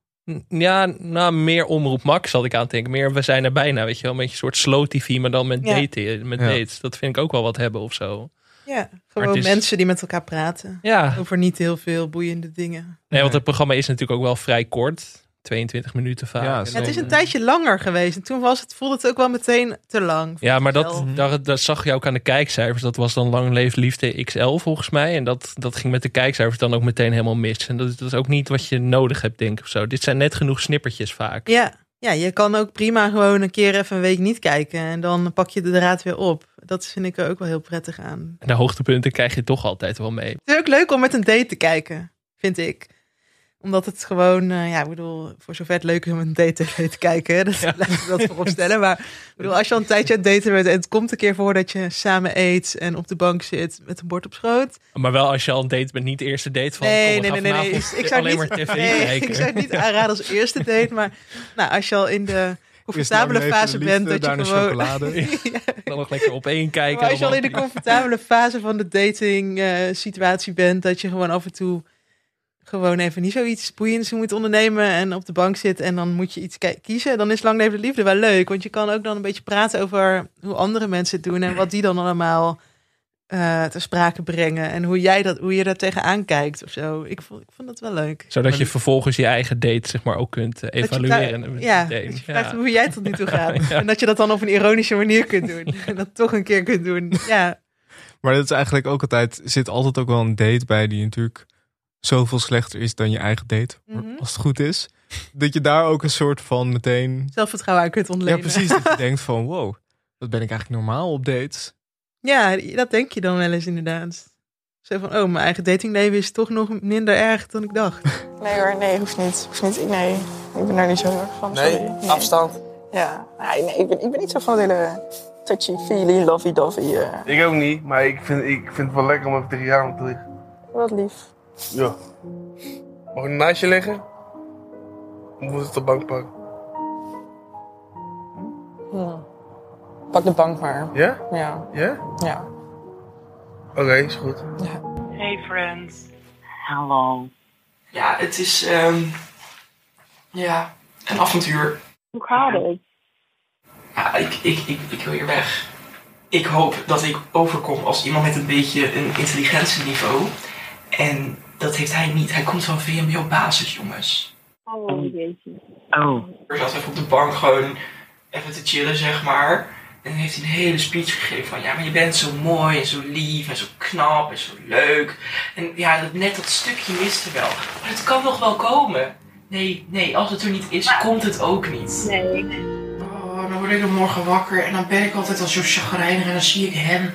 Ja, nou, meer omroep Max zat ik aan het denken. Meer, we zijn er bijna, weet je wel. Een beetje een soort slow tv, maar dan met, Ja. daten, met Ja. dates. Dat vind ik ook wel wat hebben of zo. Ja, gewoon is- mensen die met elkaar praten. Ja. Over niet heel veel boeiende dingen. Nee, want het programma is natuurlijk ook wel vrij kort. 22 minuten vaak. Ja, Ja, het is een tijdje langer geweest. En toen was het, voelde het ook wel meteen te lang. Ja, maar dat, daar, dat zag je ook aan de kijkcijfers. Dat was dan Lang Leef Liefde XL volgens mij. En dat, dat ging met de kijkcijfers dan ook meteen helemaal mis. En dat, is- dat is ook niet wat je nodig hebt, denk ik. Of zo. Dit zijn net genoeg snippertjes vaak. Ja, ja, je kan ook prima gewoon een keer even een week niet kijken. En dan pak je de draad weer op. Dat vind ik er ook wel heel prettig aan. En de hoogtepunten krijg je toch altijd wel mee. Het is ook leuk om met een date te kijken, vind ik. Omdat het gewoon, eh, ja, ik bedoel, voor zover het leuk is om een date te kijken, dat laat ik dat voorop stellen. Maar ik bedoel, als je al een tijdje aan het daten bent en het komt een keer voor dat je samen eet en op de bank zit met een bord op schoot. Maar wel als je al een date bent, niet de eerste date van... Nee, nee, nee, nee. nee. Ik zou alleen niet, maar tv nee, kijken. ik zou het niet aanraden als eerste date. Maar nou, als je al in de comfortabele fase bent, dat je gewoon... chocolade. Dan nog lekker op één kijken. Maar als je al in de comfortabele fase van de dating eh, situatie bent, dat je gewoon af en toe gewoon even niet zoiets boeiends moet ondernemen en op de bank zit en dan moet je iets ki- kiezen, dan is Lang Leven de Liefde wel leuk. Want je kan ook dan een beetje praten over hoe andere mensen het doen en wat die dan allemaal eh ter sprake brengen en hoe jij dat, hoe je daar tegenaan kijkt of zo. Ik vond, ik vond dat wel leuk. Zodat je vervolgens je eigen date zeg maar, ook kunt eh, Dat je evalueren. ja, dat je vraagt Ja. hoe jij tot nu toe gaat. Ja. En dat je dat dan op een ironische manier kunt doen. En dat toch een keer kunt doen. Ja, Maar dat is eigenlijk ook altijd, er zit altijd ook wel een date bij die natuurlijk zoveel slechter is dan je eigen date. Mhm. Als het goed is. Dat je daar ook een soort van meteen... zelfvertrouwen aan kunt ontlenen. Ja, precies. Dat je denkt van, wow, wat ben ik eigenlijk normaal op dates? Ja, dat denk je dan wel eens inderdaad. Zo van, oh, mijn eigen datingleven is toch nog minder erg dan ik dacht. Nee hoor, nee, hoeft niet. Hoeft niet. Ik- Nee, ik ben daar niet zo heel erg van. Nee, sorry. afstand. Ja, nee, nee ik, ben, ik ben niet zo van het hele touchy-feely, lovey-dovey. eh. Ik ook niet, maar ik vind, ik vind het wel lekker om even tegen je aan te liggen. Wat lief. Ja. Mag ik naast je liggen? Of moet het de bank pakken? Hm. Pak de bank maar. Ja? Ja. Ja? Ja. Oké, is goed. Hey friends. Hallo. Ja, het is ehm ja, een avontuur. Hoe gaat het? Ja, ik, ik, ik, ik wil hier weg. Ik hoop dat ik overkom als iemand met een beetje een intelligentieniveau. En dat heeft hij niet. Hij komt van VMBO basis, jongens. Oh, jeetje. Oh. Er zat even op de bank gewoon even te chillen, zeg maar. En dan heeft hij een hele speech gegeven van... Ja, maar je bent zo mooi en zo lief en zo knap en zo leuk. En ja, dat, net dat stukje miste wel. Maar het kan nog wel komen. Nee, nee, als het er niet is, komt het ook niet. Nee. Oh, dan word ik er morgen wakker en dan ben ik altijd al zo chagrijnig en dan zie ik hem.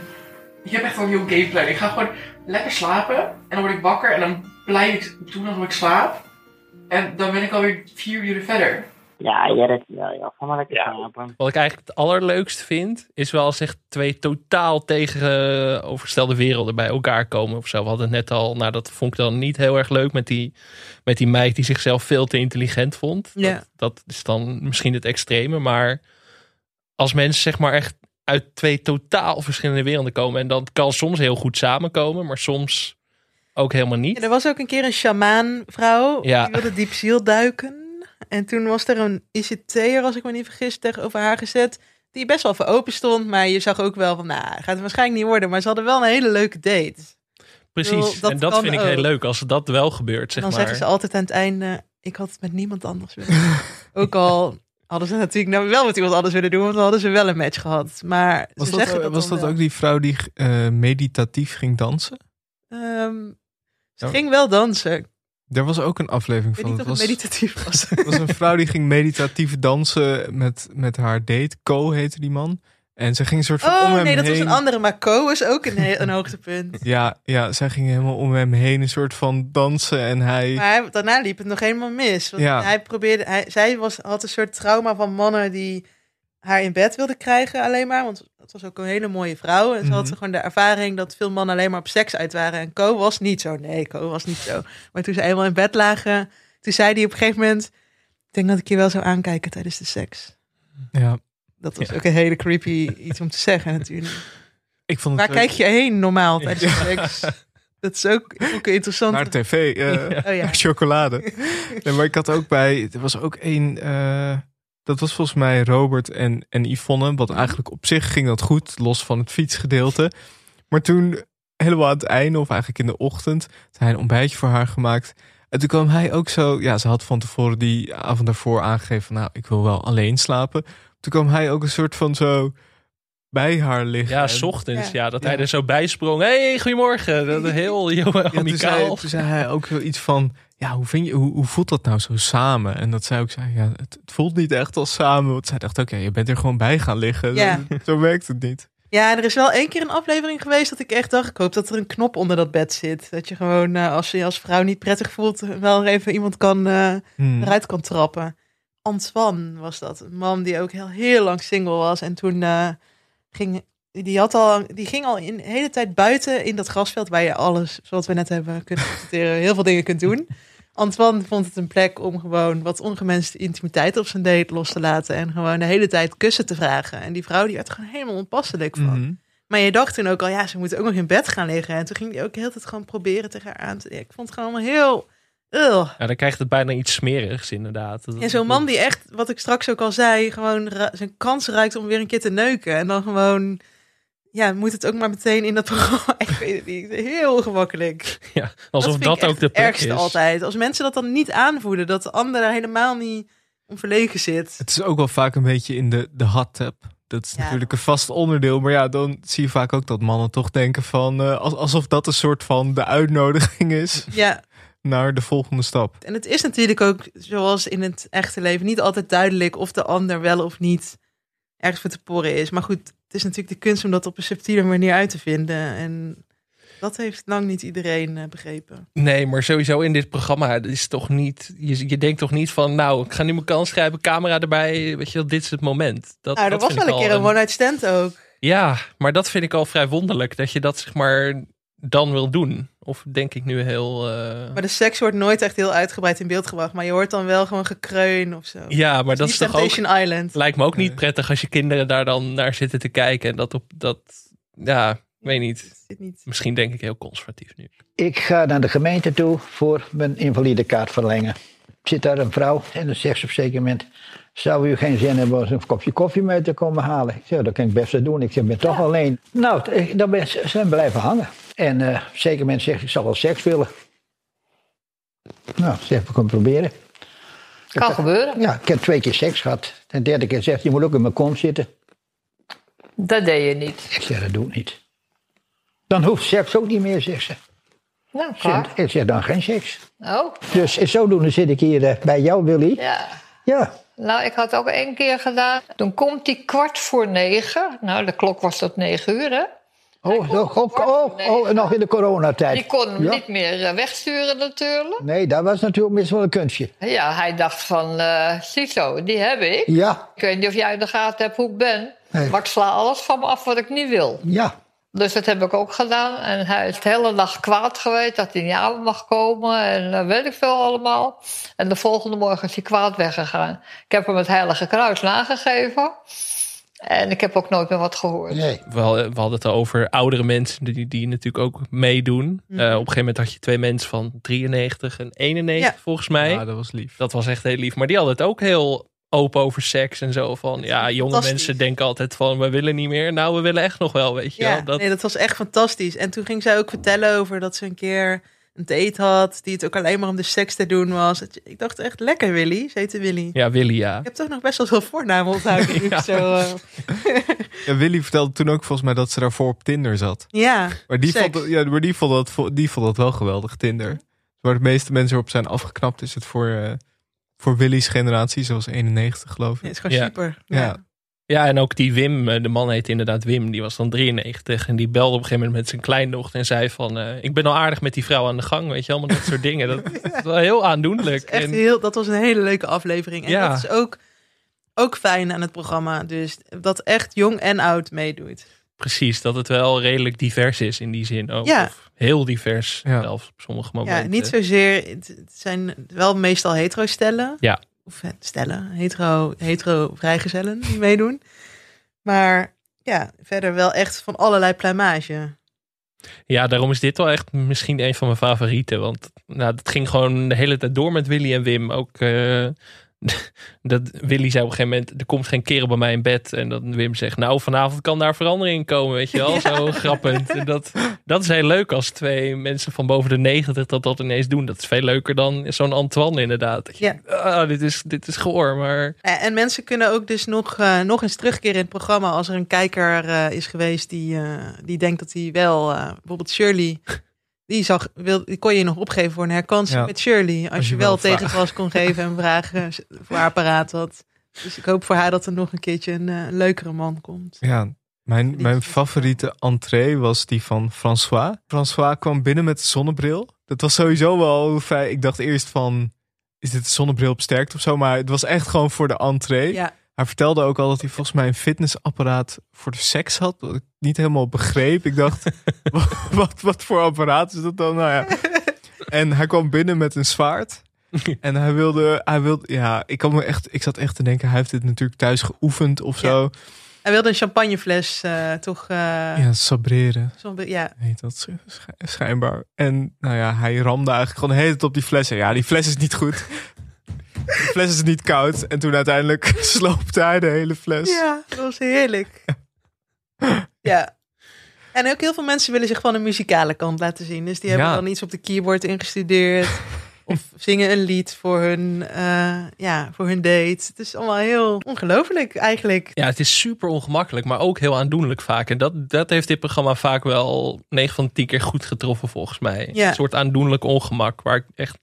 Ik heb echt al een nieuw gameplan. Ik ga gewoon lekker slapen en dan word ik wakker en dan blijf ik doen alsof ik slaap. En dan ben ik alweer vier uur verder. Ja, ja, dat, ja, ja, ga maar lekker slapen. Wat ik eigenlijk het allerleukst vind, is wel als echt twee totaal tegenovergestelde werelden bij elkaar komen of zo. We hadden het net al, nou dat vond ik dan niet heel erg leuk met die, met die meid die zichzelf veel te intelligent vond. Ja. Dat, dat is dan misschien het extreme, maar als mensen zeg maar echt uit twee totaal verschillende werelden komen en dat kan soms heel goed samenkomen, maar soms ook helemaal niet. Er was ook een keer een shamaanvrouw. Ja. Die wilde diep ziel duiken. En toen was er een ICT'er, als ik me niet vergis, tegenover haar gezet. Die best wel voor open stond. Maar je zag ook wel van, nou, gaat het waarschijnlijk niet worden. Maar ze hadden wel een hele leuke date. Precies, bedoel, dat en dat vind ik heel leuk als dat wel gebeurt, En zeg dan maar. zeggen ze altijd aan het einde, ik had het met niemand anders willen ook al hadden ze natuurlijk nou wel met iemand anders willen doen. Want dan hadden ze wel een match gehad. Maar Was ze dat, zeggen ook- dat was dat wel. ook die vrouw die eh, meditatief ging dansen? Ehm, ze Ja. ging wel dansen. Er was ook een aflevering Ik weet van. niet of het was, meditatief was. was een vrouw die ging meditatief dansen met, met haar date. Co heette die man. En ze ging een soort van om Oh hem nee, dat was een andere. Maar Co is ook een, een hoogtepunt. Ja, ja, zij ging helemaal om hem heen een soort van dansen. En hij... Maar hij- daarna liep het nog helemaal mis. Want Ja. hij probeerde, hij, zij was, had een soort trauma van mannen die haar in bed wilden krijgen alleen maar. Want het was ook een hele mooie vrouw. En ze had Mhm. gewoon de ervaring dat veel mannen alleen maar op seks uit waren. En Co was niet zo. Nee, Co was niet zo. Maar toen ze eenmaal in bed lagen, toen zei hij op een gegeven moment... Ik denk dat ik je wel zou aankijken tijdens de seks. Ja. Dat was ook een hele creepy iets om te zeggen natuurlijk. Ik vond Waar het ook- kijk je heen normaal tijdens de Ja. seks? Dat is ook, ook interessant. Naar tv, eh, Oh ja. naar chocolade. nee, maar ik had ook bij, er was ook één, eh, dat was volgens mij Robert en, en Yvonne. Wat eigenlijk op zich ging dat goed, los van het fietsgedeelte. Maar toen, helemaal aan het einde, of eigenlijk in de ochtend, had hij een ontbijtje voor haar gemaakt. En toen kwam hij ook zo, ja, ze had van tevoren die avond daarvoor aangegeven, van, nou, ik wil wel alleen slapen. Toen kwam hij ook een soort van zo bij haar liggen. Ja, En- s ochtends. Ja, dat Ja. hij er zo bij sprong. hey, goedemorgen. Dat is heel, heel Ja, toen, amicaal. zei, toen zei hij ook zoiets van, ja, hoe, vind je, hoe, hoe voelt dat nou zo samen? En dat zij ook zei, ja, het, het voelt niet echt als samen. Want zij dacht, oké, je bent er gewoon bij gaan liggen. Ja. Zo werkt het niet. Ja, er is wel één keer een aflevering geweest dat ik echt dacht, ik hoop dat er een knop onder dat bed zit. Dat je gewoon, eh, als je je als vrouw niet prettig voelt, wel even iemand kan, eh, Hmm. eruit kan trappen. Antoine was dat, een man die ook heel, heel lang single was. En toen eh, ging, die, had al, die ging al in de hele tijd buiten in dat grasveld waar je alles, zoals we net hebben kunnen constateren, heel veel dingen kunt doen. Antoine vond het een plek om gewoon wat ongewenste intimiteit op zijn date los te laten. En gewoon de hele tijd kussen te vragen. En die vrouw die werd er gewoon helemaal onpasselijk van. Mhm. Maar je dacht toen ook al, ja, ze moeten ook nog in bed gaan liggen. En toen ging die ook de hele tijd gewoon proberen tegen haar aan te... Ja, ik vond het gewoon allemaal heel... Ugh. Ja, dan krijgt het bijna iets smerigs inderdaad. Dat- En zo'n man die echt, wat ik straks ook al zei, gewoon zijn kans ruikt om weer een keer te neuken. En dan gewoon, ja, moet het ook maar meteen in dat programma. Ik weet het niet. Heel ongemakkelijk. Ja, alsof dat, ook de plek ergste is. altijd. Als mensen dat dan niet aanvoelen, dat de ander daar helemaal niet om verlegen zit. Het is ook wel vaak een beetje in de, de hot tub. Dat is natuurlijk een vast onderdeel. Maar ja, dan zie je vaak ook dat mannen toch denken van... eh, als- alsof dat een soort van de uitnodiging is Ja, naar de volgende stap. En het is natuurlijk ook, zoals in het echte leven, niet altijd duidelijk of de ander wel of niet ergens voor te poren is. Maar goed, het is natuurlijk de kunst om dat op een subtiele manier uit te vinden. En dat heeft lang niet iedereen eh, begrepen. Nee, maar sowieso in dit programma is toch niet. Je, je denkt toch niet van, nou, ik ga nu mijn kans grijpen, camera erbij. Weet je wel, dit is het moment. Dat, nou, dat was wel een keer een one-night stand ook. Ja, maar dat vind ik al vrij wonderlijk dat je dat zeg maar dan wil doen. Of denk ik nu heel. eh, Maar de seks wordt nooit echt heel uitgebreid in beeld gebracht. Maar je hoort dan wel gewoon gekreun of zo. Ja, maar dat niet is toch ook. Island. Lijkt me ook niet prettig als je kinderen daar dan naar zitten te kijken. En dat op dat. Ja, ik weet niet. Misschien denk ik heel conservatief nu. Ik ga naar de gemeente toe voor mijn invalidekaart verlengen. Zit daar een vrouw en dan zegt ze op een zeker moment... Zou u geen zin hebben om een kopje koffie mee te komen halen? Ik zeg, dat kan ik best wel doen. Ik zeg, ben toch alleen. Nou, dan ben ze zijn blijven hangen. En eh, zeker moment zegt, ik zal wel seks willen. Nou, zeg, we kunnen proberen. Kan gebeuren. Ja, ik heb twee keer seks gehad. De derde keer zegt, je moet ook in mijn kont zitten. Dat deed je niet. Ik zeg, dat doe ik niet. Dan hoeft seks ook niet meer, zegt ze. Nou, klaar. ik zeg, dan geen seks. Oh, Dus zodoende zit ik hier eh, bij jou, Willy. ja. Ja. Nou, ik had ook één keer gedaan. Toen komt die kwart voor negen. Nou, de klok was tot negen uur, hè? Oh, nog, ook- oh, oh, en nog in de coronatijd. Die kon hem Ja? niet meer eh, wegsturen natuurlijk. Nee, dat was natuurlijk best wel een kunstje. Ja, hij dacht van, ziezo, die heb ik. Ja. Ik weet niet of jij in de gaten hebt hoe ik ben. Nee. Maar ik sla alles van me af wat ik niet wil. Ja. Dus dat heb ik ook gedaan. En hij is de hele dag kwaad geweest dat hij niet aan mag komen. En eh, weet ik veel allemaal. En de volgende morgen is hij kwaad weggegaan. Ik heb hem het Heilige Kruis nagegeven. En ik heb ook nooit meer wat gehoord. Nee. We hadden, we hadden het over oudere mensen die, die natuurlijk ook meedoen. Mhm. Eh, op een gegeven moment had je twee mensen van 93 en 91 Ja. volgens mij. Ja, dat was lief. Dat was echt heel lief. Maar die hadden het ook heel open over seks en zo. Van ja, jonge mensen denken altijd van we willen niet meer. Nou, we willen echt nog wel, weet je Ja, wel. Dat, nee, dat was echt fantastisch. En toen ging zij ook vertellen over dat ze een keer een date had, die het ook alleen maar om de seks te doen was. Ik dacht echt, lekker Willy, ze heette Willy. Ja, Willy, ja. Ik heb toch nog best wel veel voornamen onthouden. Ja. zo, eh, Ja, Willy vertelde toen ook volgens mij dat ze daarvoor op Tinder zat. ja, Maar die, seks. vond, ja, maar die, vond dat, die vond dat wel geweldig, Tinder. Waar de meeste mensen op zijn afgeknapt, is het voor, eh, voor Willy's generatie, zoals 91 geloof ik. Nee, het is gewoon Ja. super. Ja. Ja. Ja, en ook die Wim, eh, de man heet inderdaad Wim, die was dan 93. En die belde op een gegeven moment met zijn kleindochter en zei van... eh, ik ben al aardig met die vrouw aan de gang, weet je, allemaal dat soort dingen. Dat is wel heel aandoenlijk. Echt En- heel, dat was een hele leuke aflevering. En Ja. dat is ook, ook fijn aan het programma. Dus dat echt jong en oud meedoet. Precies, dat het wel redelijk divers is in die zin ook. Ja. Of heel divers zelfs op sommige momenten. Ja, niet zozeer. Het zijn wel meestal hetero stellen. Ja. Of eh, stellen, hetero, hetero vrijgezellen die meedoen. Maar ja, verder wel echt van allerlei pluimage. Ja, daarom is dit wel echt misschien een van mijn favorieten. Want nou, het ging gewoon de hele tijd door met Willy en Wim. Ook eh, dat Willy zei op een gegeven moment, er komt geen kerel bij mij in bed. En dat Wim zegt, nou vanavond kan daar verandering in komen, weet je wel. Zo grappend. En dat, dat is heel leuk als twee mensen van boven de 90 dat dat ineens doen. Dat is veel leuker dan zo'n Antoine inderdaad. Dat je Ja. ah, dit, is, dit is gehoor, maar... En mensen kunnen ook dus nog, eh, nog eens terugkeren in het programma als er een kijker eh, is geweest die, eh, die denkt dat hij wel, bijvoorbeeld Shirley, die, zag, wil, die kon je nog opgeven voor een herkansing Ja. met Shirley. Als, Als je, je wel tegengas kon geven en vragen voor haar paraat had. Dus ik hoop voor haar dat er nog een keertje een eh, leukere man komt. Ja, mijn, mijn favoriete entree was die van François. François kwam binnen met zonnebril. Dat was sowieso wel vrij... Ik dacht eerst van, is dit een zonnebril op sterkte of zo? Maar het was echt gewoon voor de entree. Ja. Hij vertelde ook al dat hij volgens mij een fitnessapparaat voor de seks had. Wat ik niet helemaal begreep. Ik dacht, wat, wat, wat voor apparaat is dat dan? Nou ja. En hij kwam binnen met een zwaard. En hij wilde, hij wilde, ja, ik kan me echt, ik zat echt te denken, hij heeft dit natuurlijk thuis geoefend of zo. Hij wilde een champagnefles eh, toch... eh, Ja, sabreren. ja. Heet dat sch- sch- schijnbaar. En nou ja, hij ramde eigenlijk gewoon de hele tijd op die fles. En ja, die fles is niet goed. De fles is niet koud. En toen uiteindelijk sloopte hij de hele fles. Ja, dat was heerlijk. ja. En ook heel veel mensen willen zich van een muzikale kant laten zien. Dus die hebben Ja. dan iets op de keyboard ingestudeerd. of zingen een lied voor hun, eh, ja, voor hun date. Het is allemaal heel ongelooflijk eigenlijk. Ja, het is super ongemakkelijk, maar ook heel aandoenlijk vaak. En dat, dat heeft dit programma vaak wel 9 van 10 keer goed getroffen volgens mij. Ja. Een soort aandoenlijk ongemak waar ik echt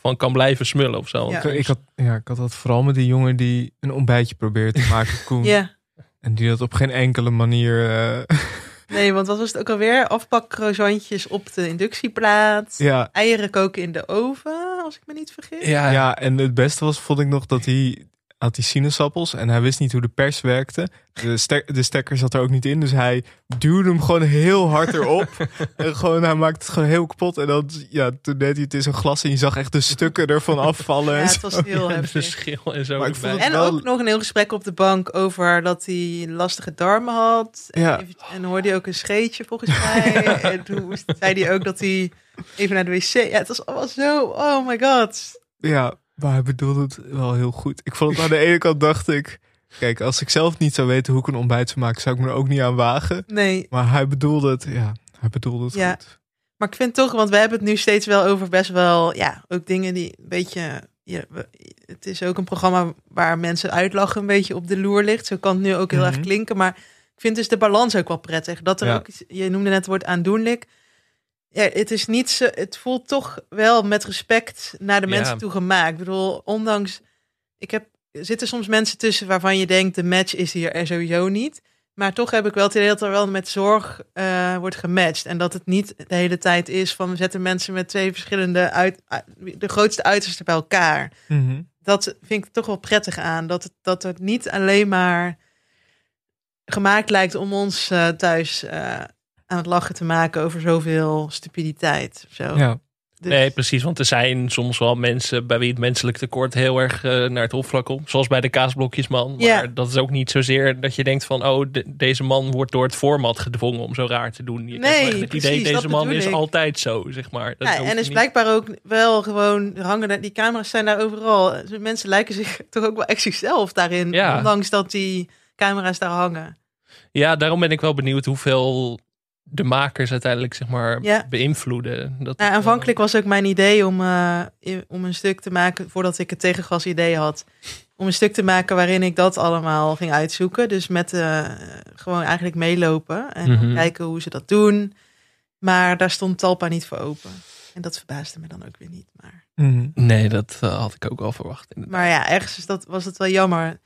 van kan blijven smullen of zo. Ik, ik had, ja, ik had dat vooral met die jongen die een ontbijtje probeert te maken, Koen. Ja. En die dat op geen enkele manier... eh, Nee, want wat was het ook alweer? Afpakcroissantjes op de inductieplaat. Ja. Eieren koken in de oven, als ik me niet vergis. Ja. en het beste was, vond ik nog, dat hij had die sinaasappels en hij wist niet hoe de pers werkte. De, stek, de stekker zat er ook niet in, dus hij duwde hem gewoon heel hard erop. en gewoon, hij maakte het gewoon heel kapot. En dan, ja, toen deed hij het in zo'n glas en je zag echt de stukken ervan afvallen. Ja, en het was zo. heel de heftig. verschil en zo. Maar ik vond het En wel- ook nog een heel gesprek op de bank over dat hij lastige darmen had. En, Ja. even- en hoorde hij ook een scheetje volgens mij. en toen zei hij ook dat hij even naar de wc... Ja, het was allemaal zo... Oh my god. Ja, maar hij bedoelde het wel heel goed. Ik vond het aan de ene kant dacht ik... Kijk, als ik zelf niet zou weten hoe ik een ontbijt zou maken... zou ik me er ook niet aan wagen. Nee. Maar hij bedoelde het, ja, hij bedoelde het Ja. goed. Maar ik vind toch, want we hebben het nu steeds wel over best wel... Ja, ook dingen die een beetje... Ja, het is ook een programma waar mensen uitlachen een beetje op de loer ligt. Zo kan het nu ook heel erg Mhm. klinken. Maar ik vind dus de balans ook wel prettig. Dat er Ja. ook, je noemde net het woord aandoenlijk. Ja, het is niet zo, het voelt toch wel met respect naar de Ja. mensen toe gemaakt. Ik bedoel, ondanks, ik heb, er zitten soms mensen tussen waarvan je denkt, de match is hier er sowieso niet. Maar toch heb ik wel het idee dat er wel met zorg eh, wordt gematcht. En dat het niet de hele tijd is van we zetten mensen met twee verschillende uit, uit- de grootste uitersten bij elkaar. Mhm. Dat vind ik toch wel prettig aan. Dat het, dat het niet alleen maar gemaakt lijkt om ons eh, thuis eh, aan het lachen te maken over zoveel stupiditeit. Of zo. Ja. Dus- Nee, precies. Want er zijn soms wel mensen bij wie het menselijk tekort heel erg eh, naar het oppervlak komt. Zoals bij de kaasblokjesman. Maar Ja. dat is ook niet zozeer dat je denkt van... oh, de- deze man wordt door het format gedwongen om zo raar te doen. Je Nee, het precies, idee, deze man is ik. altijd zo, zeg maar. Dat Ja, en is niet. blijkbaar ook wel gewoon hangen die camera's zijn daar overal. Mensen lijken zich toch ook wel echt zichzelf daarin, Ja. ondanks dat die camera's daar hangen. Ja, daarom ben ik wel benieuwd hoeveel de makers uiteindelijk zeg maar Ja. beïnvloeden. Dat Nou, aanvankelijk was ook mijn idee om, eh, om een stuk te maken, voordat ik het tegengas idee had, om een stuk te maken waarin ik dat allemaal ging uitzoeken. Dus met eh, gewoon eigenlijk meelopen en Mhm. kijken hoe ze dat doen. Maar daar stond Talpa niet voor open. En dat verbaasde me dan ook weer niet. Maar, Mhm. Nee, dat eh, had ik ook wel verwacht. maar ja, ergens is dat, was het wel jammer.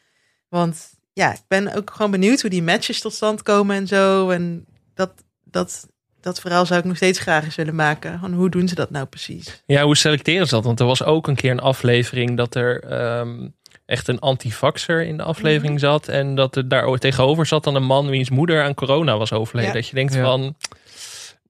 Want ja, ik ben ook gewoon benieuwd hoe die matches tot stand komen en zo. En dat, dat, dat verhaal zou ik nog steeds graag eens willen maken. Van hoe doen ze dat nou precies? Ja, hoe selecteren ze dat? Want er was ook een keer een aflevering dat er ehm, echt een antivaxer in de aflevering Mhm. zat. En dat er daar tegenover zat dan een man wiens moeder aan corona was overleden. Ja. Dat je denkt Ja. van,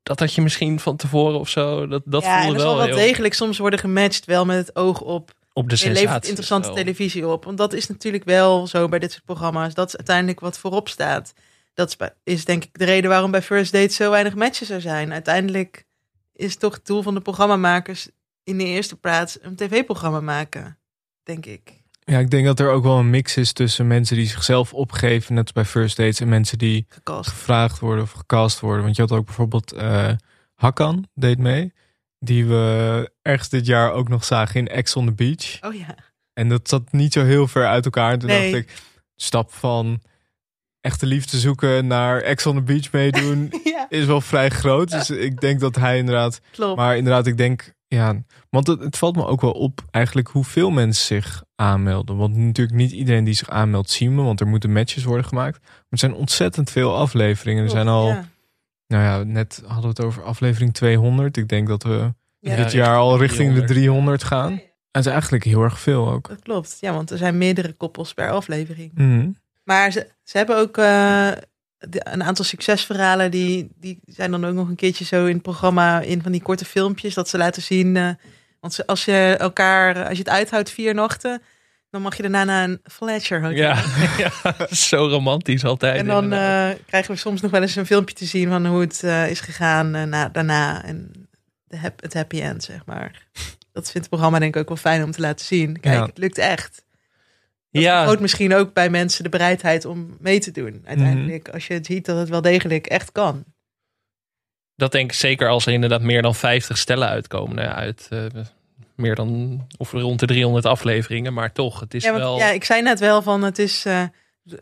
dat had je misschien van tevoren of zo. Dat, dat ja, voelde wel wel heel degelijk soms worden gematcht, wel met het oog op. op de Je levert sensatie. interessante zo. televisie op. Want dat is natuurlijk wel zo bij dit soort programma's. Dat is uiteindelijk wat voorop staat. Dat is, denk ik de reden waarom bij First Date zo weinig matches er zijn. Uiteindelijk is toch het doel van de programmamakers in de eerste plaats een tv-programma maken. Denk ik. Ja, ik denk dat er ook wel een mix is tussen mensen die zichzelf opgeven, net als bij First Dates, en mensen die Gecast. gevraagd worden of gecast worden. Want je had ook bijvoorbeeld eh Hakan, deed mee, die we ergens dit jaar ook nog zagen in Ex on the Beach. Oh ja. En dat zat niet zo heel ver uit elkaar. En toen Nee. dacht ik, stap van echte liefde zoeken naar Ex on the Beach meedoen Ja. is wel vrij groot. Dus ik denk dat hij inderdaad... Klopt. Maar inderdaad, ik denk, ja... Want het, het valt me ook wel op eigenlijk hoeveel mensen zich aanmelden. Want natuurlijk niet iedereen die zich aanmeldt zien we, want er moeten matches worden gemaakt. Maar er zijn ontzettend veel afleveringen. Er zijn al, ja. nou ja, net hadden we het over aflevering 200. Ik denk dat we Ja, dit jaar al richting de 300 gaan. En het is eigenlijk heel erg veel ook. Dat klopt. Ja, want er zijn meerdere koppels per aflevering. Mhm. Maar ze, ze hebben ook eh, een aantal succesverhalen. Die, die zijn dan ook nog een keertje zo in het programma. In van die korte filmpjes. Dat ze laten zien. eh, want als je elkaar, als je het uithoudt vier nachten. Dan mag je daarna naar een Fletcher hotel. Ja, ja, zo romantisch altijd. En dan eh, krijgen we soms nog wel eens een filmpje te zien van hoe het is gegaan na, daarna. En de hap- het happy end, zeg maar. Dat vindt het programma denk ik ook wel fijn om te laten zien. Kijk, Ja. het lukt echt. Dat ja, vergroot misschien ook bij mensen de bereidheid om mee te doen. Uiteindelijk, als je het ziet dat het wel degelijk echt kan. dat denk ik zeker als er inderdaad meer dan 50 stellen uitkomen. Nou ja, uit eh, meer dan, of rond de 300 afleveringen. Maar toch, het is ja, want, wel... ja, ik zei net wel van het is. eh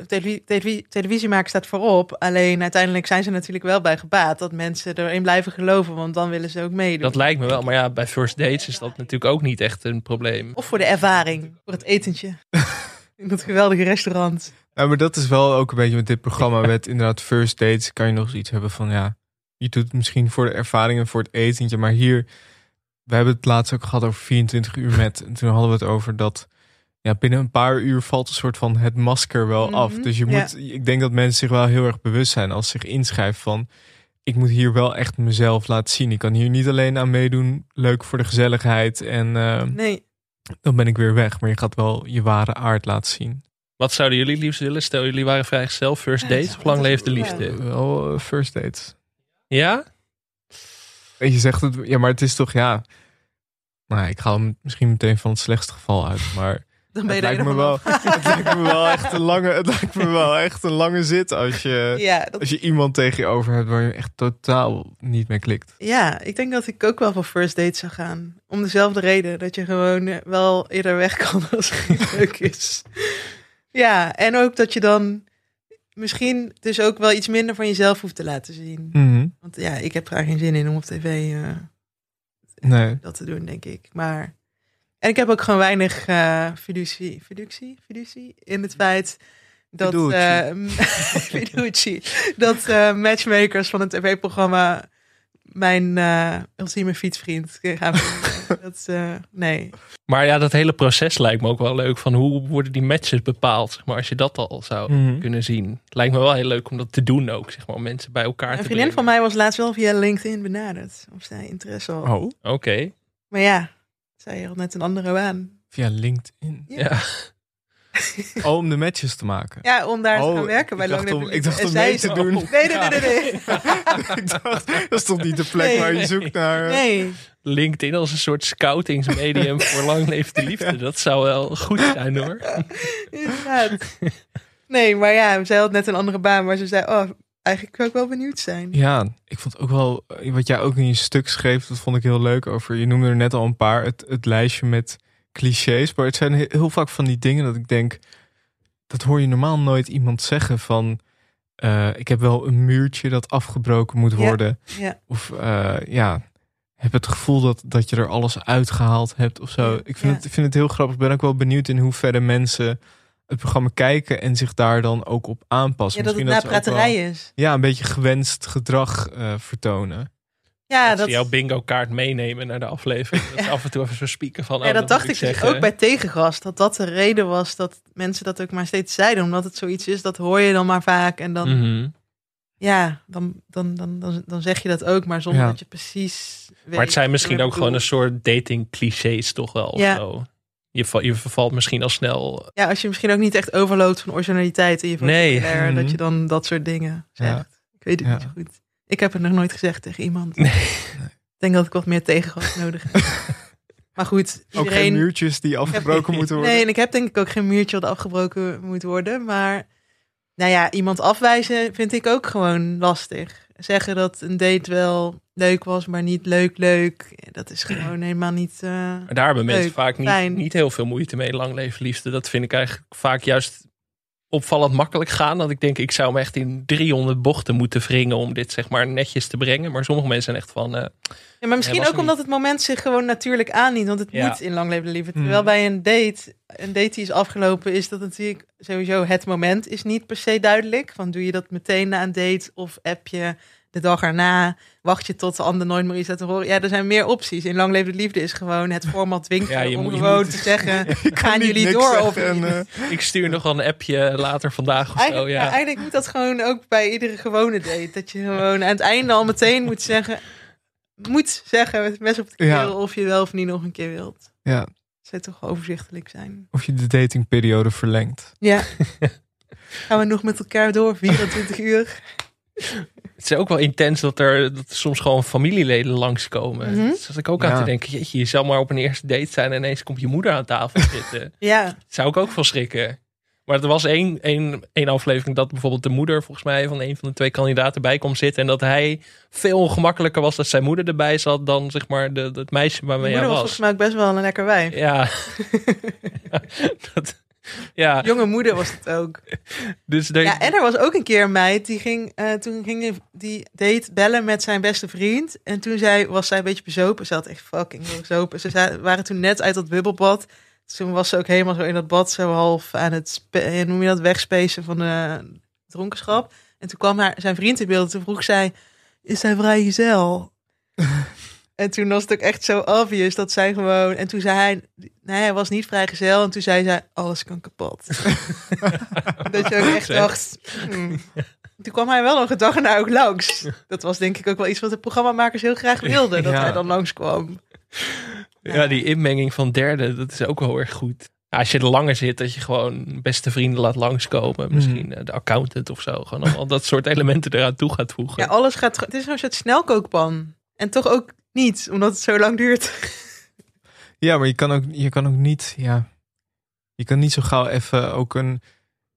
televisie, televisie, staat voorop. Alleen uiteindelijk zijn ze natuurlijk wel bij gebaat dat mensen erin blijven geloven, want dan willen ze ook meedoen. Dat lijkt me wel. Maar ja, bij first dates is dat natuurlijk ook niet echt een probleem. Of voor de ervaring, voor het etentje. In dat geweldige restaurant. Ja, maar dat is wel ook een beetje met dit programma. Met inderdaad first dates kan je nog zoiets hebben van ja, je doet het misschien voor de ervaring en voor het etentje. Maar hier, we hebben het laatst ook gehad over 24 uur met. En toen hadden we het over dat ja, binnen een paar uur valt een soort van het masker wel af. Mhm, Dus je ja. moet, ik denk dat mensen zich wel heel erg bewust zijn als ze zich inschrijven van ik moet hier wel echt mezelf laten zien. Ik kan hier niet alleen aan meedoen, leuk voor de gezelligheid en eh, Nee, dan ben ik weer weg. Maar je gaat wel je ware aard laten zien. Wat zouden jullie liefst willen? Stel, jullie waren vrijgezel, first Ja, dates. Of lang leeft de liefde? Wel eh, first dates. Ja? En je zegt het, ja, maar het is toch, ja. Nou, ik ga hem misschien meteen van het slechtste geval uit, maar dan ben je het er lijkt, me wel, het lijkt me wel echt een lange, het lijkt me wel echt een lange zit als je, Ja, dat- als je iemand tegen je over hebt waar je echt totaal niet mee klikt. Ja, ik denk dat ik ook wel voor first date zou gaan. Om dezelfde reden. Dat je gewoon eh, wel eerder weg kan als het niet leuk is. Ja, en ook dat je dan misschien dus ook wel iets minder van jezelf hoeft te laten zien. Mhm. Want ja, ik heb daar geen zin in om op tv eh, Nee. dat te doen, denk ik. Maar en ik heb ook gewoon weinig eh fiducie, fiducie, fiducie in het feit dat, Fiducci. eh, dat eh, matchmakers van het tv-programma mijn eh, ultieme fietsvriend gaan vinden. dat, eh, nee. Maar ja, dat hele proces lijkt me ook wel leuk. Van hoe worden die matches bepaald? Zeg maar, als je dat al zou Mhm. kunnen zien. Lijkt me wel heel leuk om dat te doen ook. Zeg maar, om mensen bij elkaar Een te vriendin brengen. van mij was laatst wel via LinkedIn benaderd. Of zij interesse had. Oh, Oké. Maar ja, zij had net een andere baan. via LinkedIn. Ja. Oh, om de matches te maken. Ja, om daar te Oh, gaan werken bij om- Leven ik dacht Liefde. om mee zij te doen. Nee, nee, nee, nee. nee. ik dacht, dat is toch niet de plek Nee. waar je zoekt naar... eh, Nee. LinkedIn als een soort scoutingsmedium voor lang leven de liefde. Dat zou wel goed zijn hoor. Inderdaad. Nee, maar ja, zij had net een andere baan. Maar ze zei, oh, eigenlijk zou ik wel benieuwd zijn. Ja, ik vond ook wel, eh, wat jij ook in je stuk schreef, dat vond ik heel leuk over. Je noemde er net al een paar, het, het lijstje met clichés. Maar het zijn he- heel vaak van die dingen dat ik denk, dat hoor je normaal nooit iemand zeggen van, eh, ik heb wel een muurtje dat afgebroken moet worden. ja. Of eh, ja, heb het gevoel dat, dat je er alles uitgehaald hebt of zo. Ik vind, ja. het, ik vind het heel grappig. Ik ben ook wel benieuwd in hoeverre mensen het programma kijken en zich daar dan ook op aanpassen. Ja, dat het Misschien napraterij wel- is. Ja, een beetje gewenst gedrag eh, vertonen. Ja, dat dat, ze jouw bingo kaart meenemen naar de aflevering. Dat af en toe even zo spieken van. ja, oh, dat dacht ik dus ook bij Tegengas. Dat dat de reden was dat mensen dat ook maar steeds zeiden. Omdat het zoiets is, dat hoor je dan maar vaak. En dan, Mhm. ja, dan, dan, dan, dan, dan zeg je dat ook. Maar zonder Ja. dat je precies weet Maar het zijn misschien ook gewoon een soort dating clichés toch wel. Of Ja. zo. Je, je vervalt misschien al snel. Ja, als je misschien ook niet echt overloopt van originaliteit in je Nee. vocabulaire, Mhm. dat je dan dat soort dingen zegt. Ja. Ik weet het Ja. niet zo goed. Ik heb het nog nooit gezegd tegen iemand. Ik denk dat ik wat meer tegengas nodig heb. maar goed, Ook geen muurtjes die afgebroken moeten worden. Nee, en ik heb denk ik ook geen muurtje wat afgebroken moet worden. Maar nou ja, iemand afwijzen vind ik ook gewoon lastig. Zeggen dat een date wel leuk was, maar niet leuk leuk. Dat is gewoon helemaal niet eh, daar hebben mensen vaak niet, fijn. niet heel veel moeite mee. Lang leven liefde. Dat vind ik eigenlijk vaak juist opvallend makkelijk gaan. Dat ik denk, ik zou me echt in 300 bochten moeten wringen om dit zeg maar netjes te brengen. Maar sommige mensen zijn echt van... eh, Ja, maar misschien ook omdat het moment zich gewoon natuurlijk aandient. Want het Ja. moet in lang leven liefde. Hmm. Terwijl bij een date, een date die is afgelopen, is dat natuurlijk sowieso het moment is niet per se duidelijk. Van doe je dat meteen na een date of app je de dag erna? Wacht je tot de ander nooit meer iets laat horen? Ja, er zijn meer opties. In lang leven liefde is gewoon het format Ja, je om moet- je gewoon moet- te zeggen, gaan jullie door of en, eh, ik stuur nog wel een appje later vandaag of zo. Ja. ja, eigenlijk moet dat gewoon ook bij iedere gewone date. Dat je gewoon aan het einde al meteen moet zeggen, moet zeggen met mes op de keel Ja. of je wel of niet nog een keer wilt. Ja, zou toch overzichtelijk zijn. of je de datingperiode verlengt. Ja. Gaan we nog met elkaar door, 24 uur. Het is ook wel intens dat er, dat er soms gewoon familieleden langskomen. Mhm. Dat zat ik ook aan Ja. te denken. Jeetje, je zou maar op een eerste date zijn en ineens komt je moeder aan tafel zitten. Ja, Dat zou ik ook van schrikken. Maar er was één, één, één aflevering dat bijvoorbeeld de moeder volgens mij van een van de twee kandidaten bij kwam zitten. En dat hij veel ongemakkelijker was dat zijn moeder erbij zat dan zeg maar de, het meisje waarmee moeder hij was was. volgens mij ook best wel een lekker wijf. Ja. dat, ja. Jonge moeder was het ook. Dus Ja, en er was ook een keer een meid, die ging, eh, toen ging die, date bellen met zijn beste vriend. En toen zij, was zij een beetje bezopen. Ze had echt fucking bezopen. Ze zei- waren toen net uit dat bubbelbad. Toen was ze ook helemaal zo in dat bad, zo half aan het, eh, noem je dat, wegspacen van de dronkenschap. En toen kwam haar, zijn vriend in beeld. Toen vroeg zij, is hij vrijgezel? en toen was het ook echt zo obvious dat zij gewoon... En toen zei hij, nee, hij was niet vrijgezel. En toen zei zij, alles kan kapot. dat je ook echt dacht... hmm. Toen kwam hij wel nog een dag erna ook langs. Dat was denk ik ook wel iets wat de programmamakers heel graag wilden. Dat Ja. hij dan langskwam. ja, die inmenging van derde, dat is ook wel heel erg goed. Ja, als je er langer zit, dat je gewoon beste vrienden laat langskomen. Misschien eh, de accountant of zo. Gewoon allemaal dat soort elementen eraan toe gaat voegen. Ja, alles gaat... Het is een soort snelkookpan. En toch ook niet, omdat het zo lang duurt. Ja, maar je kan ook, je kan ook niet, ja, je kan niet zo gauw even ook een,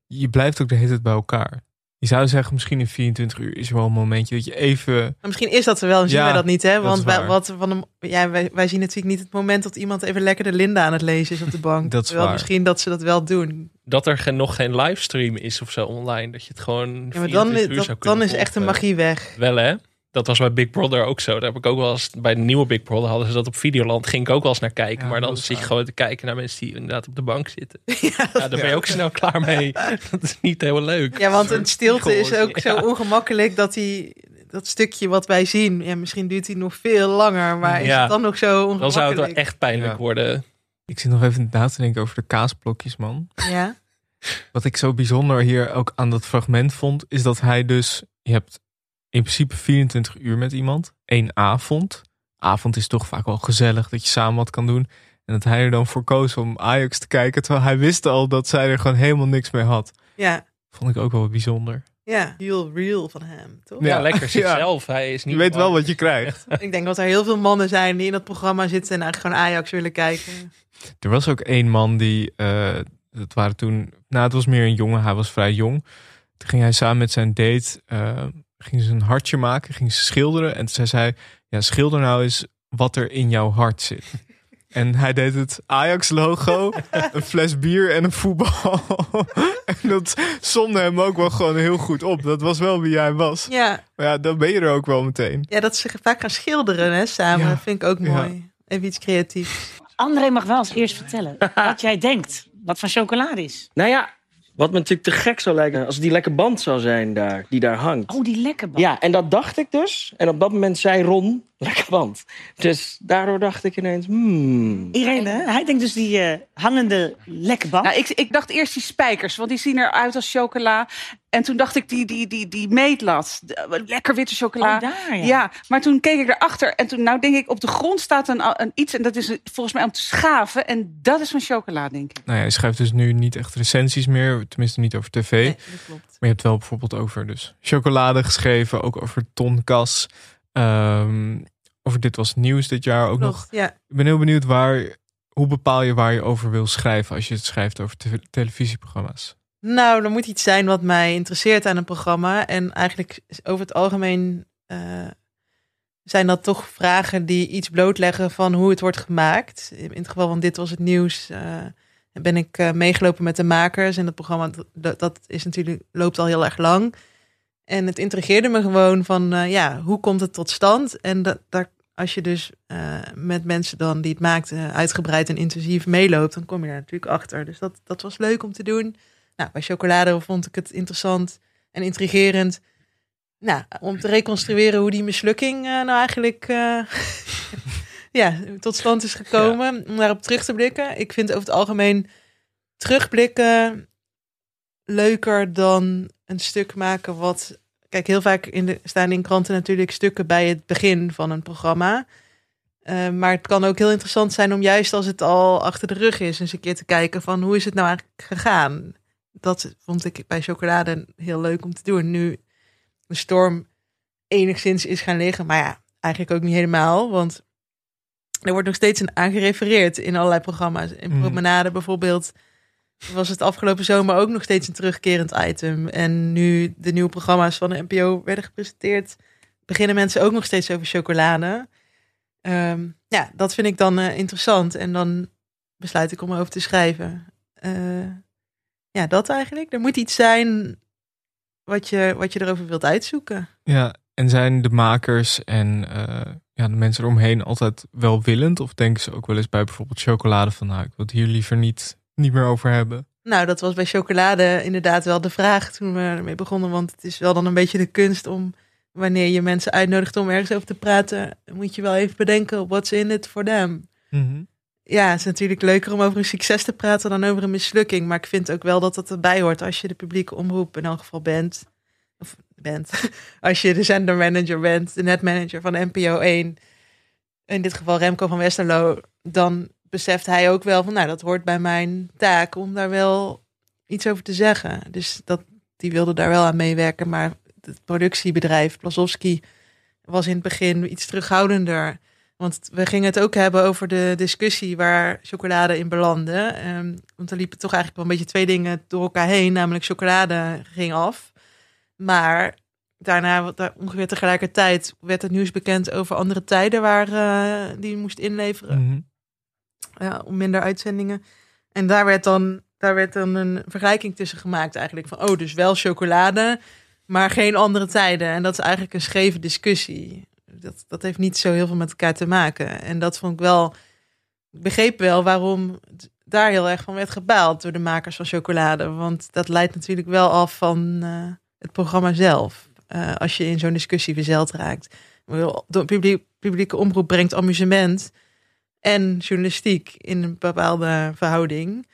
je blijft ook de hele tijd bij elkaar. Je zou zeggen, misschien in 24 uur is er wel een momentje dat je even, Maar misschien is dat er wel en zien Ja, wij dat niet, hè? dat Want is wij, waar. wat van de, ja, wij, wij zien natuurlijk niet het moment dat iemand even lekker de Linda aan het lezen is op de bank. Dat is Terwijl waar. misschien dat ze dat wel doen. Dat er geen, nog geen livestream is of zo online. Dat je het gewoon. Ja, maar dan, 24 uur dat, zou dan is echt de magie weg. Wel hè? Dat was bij Big Brother ook zo. Daar heb ik ook wel eens bij de nieuwe Big Brother hadden ze dat op Videoland. Ging ik ook wel eens naar kijken. Ja, maar dan zit je gewoon te kijken naar mensen die inderdaad op de bank zitten. Ja, daar ben je ook snel klaar mee. Dat is niet heel leuk. Ja, want een stilte is ook zo ongemakkelijk dat hij dat stukje wat wij zien, ja, misschien duurt hij nog veel langer, maar is Ja. het dan nog zo ongemakkelijk? Dan zou het wel echt pijnlijk Ja. worden. Ik zit nog even na te denken over de kaasblokjes, man. Ja. Wat ik zo bijzonder hier ook aan dat fragment vond, is dat hij dus, je hebt in principe 24 uur met iemand, één avond. Avond is toch vaak wel gezellig dat je samen wat kan doen. En dat hij er dan voor koos om Ajax te kijken, terwijl hij wist al dat zij er gewoon helemaal niks mee had. Ja, Vond ik ook wel bijzonder. ja, heel real van hem, toch? Ja, Ja. lekker Ja. zichzelf. Hij is niet Je weet wel wat je krijgt. Ik denk dat er heel veel mannen zijn die in dat programma zitten en eigenlijk gewoon Ajax willen kijken. Er was ook één man die, eh dat waren toen, nou het was meer een jongen, hij was vrij jong. Toen ging hij samen met zijn date, eh ging ze een hartje maken, ging ze schilderen. En zij zei, ja schilder nou eens wat er in jouw hart zit. En hij deed het Ajax logo, een fles bier en een voetbal. en dat somde hem ook wel gewoon heel goed op. Dat was wel wie hij was. Ja, Maar ja, dan ben je er ook wel meteen. ja dat ze vaak gaan schilderen hè, samen, Ja. vind ik ook Ja. mooi. Even iets creatiefs. André mag wel eens eerst vertellen wat jij denkt. Wat van chocolade is. Nou ja, wat me natuurlijk te gek zou lijken als die lekker band zou zijn daar, die daar hangt. Oh, die lekker band. Ja, en dat dacht ik dus. En op dat moment zei Ron, lekker band. Dus daardoor dacht ik ineens, hmm. Irene, hij denkt dus die eh, hangende lekke band. Nou, ik, ik dacht eerst die spijkers, want die zien eruit als chocola. En toen dacht ik die, die, die, die meetlat. Lekker witte chocola. Oh, daar, ja. ja, maar toen keek ik erachter. En toen, nou denk ik, op de grond staat een, een iets. En dat is volgens mij om te schaven. En dat is van chocola, denk ik. Nou ja, je schrijft dus nu niet echt recensies meer, tenminste niet over tv. dat klopt. Maar je hebt wel bijvoorbeeld over dus chocolade geschreven, ook over tonkas. Ehm, over dit was nieuws dit jaar ook Klopt, nog. ja. Ik ben heel benieuwd waar, hoe bepaal je waar je over wil schrijven als je het schrijft over te- televisieprogramma's? Nou, er moet iets zijn wat mij interesseert aan een programma. En eigenlijk over het algemeen eh, zijn dat toch vragen die iets blootleggen van hoe het wordt gemaakt. In het geval van dit was het nieuws. eh, ben ik eh, meegelopen met de makers. En dat programma dat, dat is natuurlijk, loopt al heel erg lang. En het intrigeerde me gewoon van, ja, hoe komt het tot stand? En dat, als je dus met mensen dan die het maakten uitgebreid en intensief meeloopt, dan kom je daar natuurlijk achter. Dus dat, dat was leuk om te doen. Nou, bij chocolade vond ik het interessant en intrigerend. Nou, om te reconstrueren hoe die mislukking eh, nou eigenlijk eh, ja, tot stand is gekomen. Om daarop terug te blikken. Ik vind over het algemeen terugblikken leuker dan een stuk maken wat... Kijk, heel vaak in de, staan in kranten natuurlijk stukken bij het begin van een programma. Eh, maar het kan ook heel interessant zijn om juist als het al achter de rug is... eens een keer te kijken van hoe is het nou eigenlijk gegaan. Dat vond ik bij chocolade heel leuk om te doen. Nu de storm enigszins is gaan liggen. Maar ja, eigenlijk ook niet helemaal. Want er wordt nog steeds aan aangerefereerd in allerlei programma's. In Mhm. Promenade bijvoorbeeld was het afgelopen zomer ook nog steeds een terugkerend item. En nu de nieuwe programma's van de NPO werden gepresenteerd... beginnen mensen ook nog steeds over chocolade. Ehm, ja, dat vind ik dan eh, interessant. En dan besluit ik om erover te schrijven. Eh, ja, dat eigenlijk. Er moet iets zijn wat je, wat je erover wilt uitzoeken. Ja, en zijn de makers en eh, ja, de mensen eromheen altijd welwillend? Of denken ze ook wel eens bij bijvoorbeeld chocolade van... nou, ik wil het hier liever niet, niet meer over hebben? Nou, dat was bij chocolade inderdaad wel de vraag toen we ermee begonnen. Want het is wel dan een beetje de kunst om, wanneer je mensen uitnodigt om ergens over te praten, moet je wel even bedenken, what's in it for them? Ja, het is natuurlijk leuker om over een succes te praten dan over een mislukking. Maar ik vind ook wel dat dat erbij hoort als je de publieke omroep in elk geval bent. Of bent. Als je de zendermanager bent, de netmanager van NPO 1. In dit geval Remco van Westerlo. Dan beseft hij ook wel van, nou, dat hoort bij mijn taak om daar wel iets over te zeggen. Dus dat, die wilde daar wel aan meewerken. Maar het productiebedrijf, Plazowski, was in het begin iets terughoudender. Want we gingen het ook hebben over de discussie waar chocolade in belandde. Ehm, want er liepen toch eigenlijk wel een beetje twee dingen door elkaar heen. Namelijk chocolade ging af. Maar daarna, ongeveer tegelijkertijd, werd het nieuws bekend over andere tijden waar eh, die moest inleveren. Mhm. Ja, om minder uitzendingen. En daar werd dan, daar werd dan een vergelijking tussen gemaakt eigenlijk. Van, oh, dus wel chocolade, maar geen andere tijden. En dat is eigenlijk een scheve discussie. Dat, dat heeft niet zo heel veel met elkaar te maken. En dat vond ik wel. Ik begreep wel waarom daar heel erg van werd gebaald door de makers van chocolade. Want dat leidt natuurlijk wel af van eh, het programma zelf. Eh, als je in zo'n discussie verzeild raakt. De publiek, publieke omroep brengt amusement en journalistiek in een bepaalde verhouding.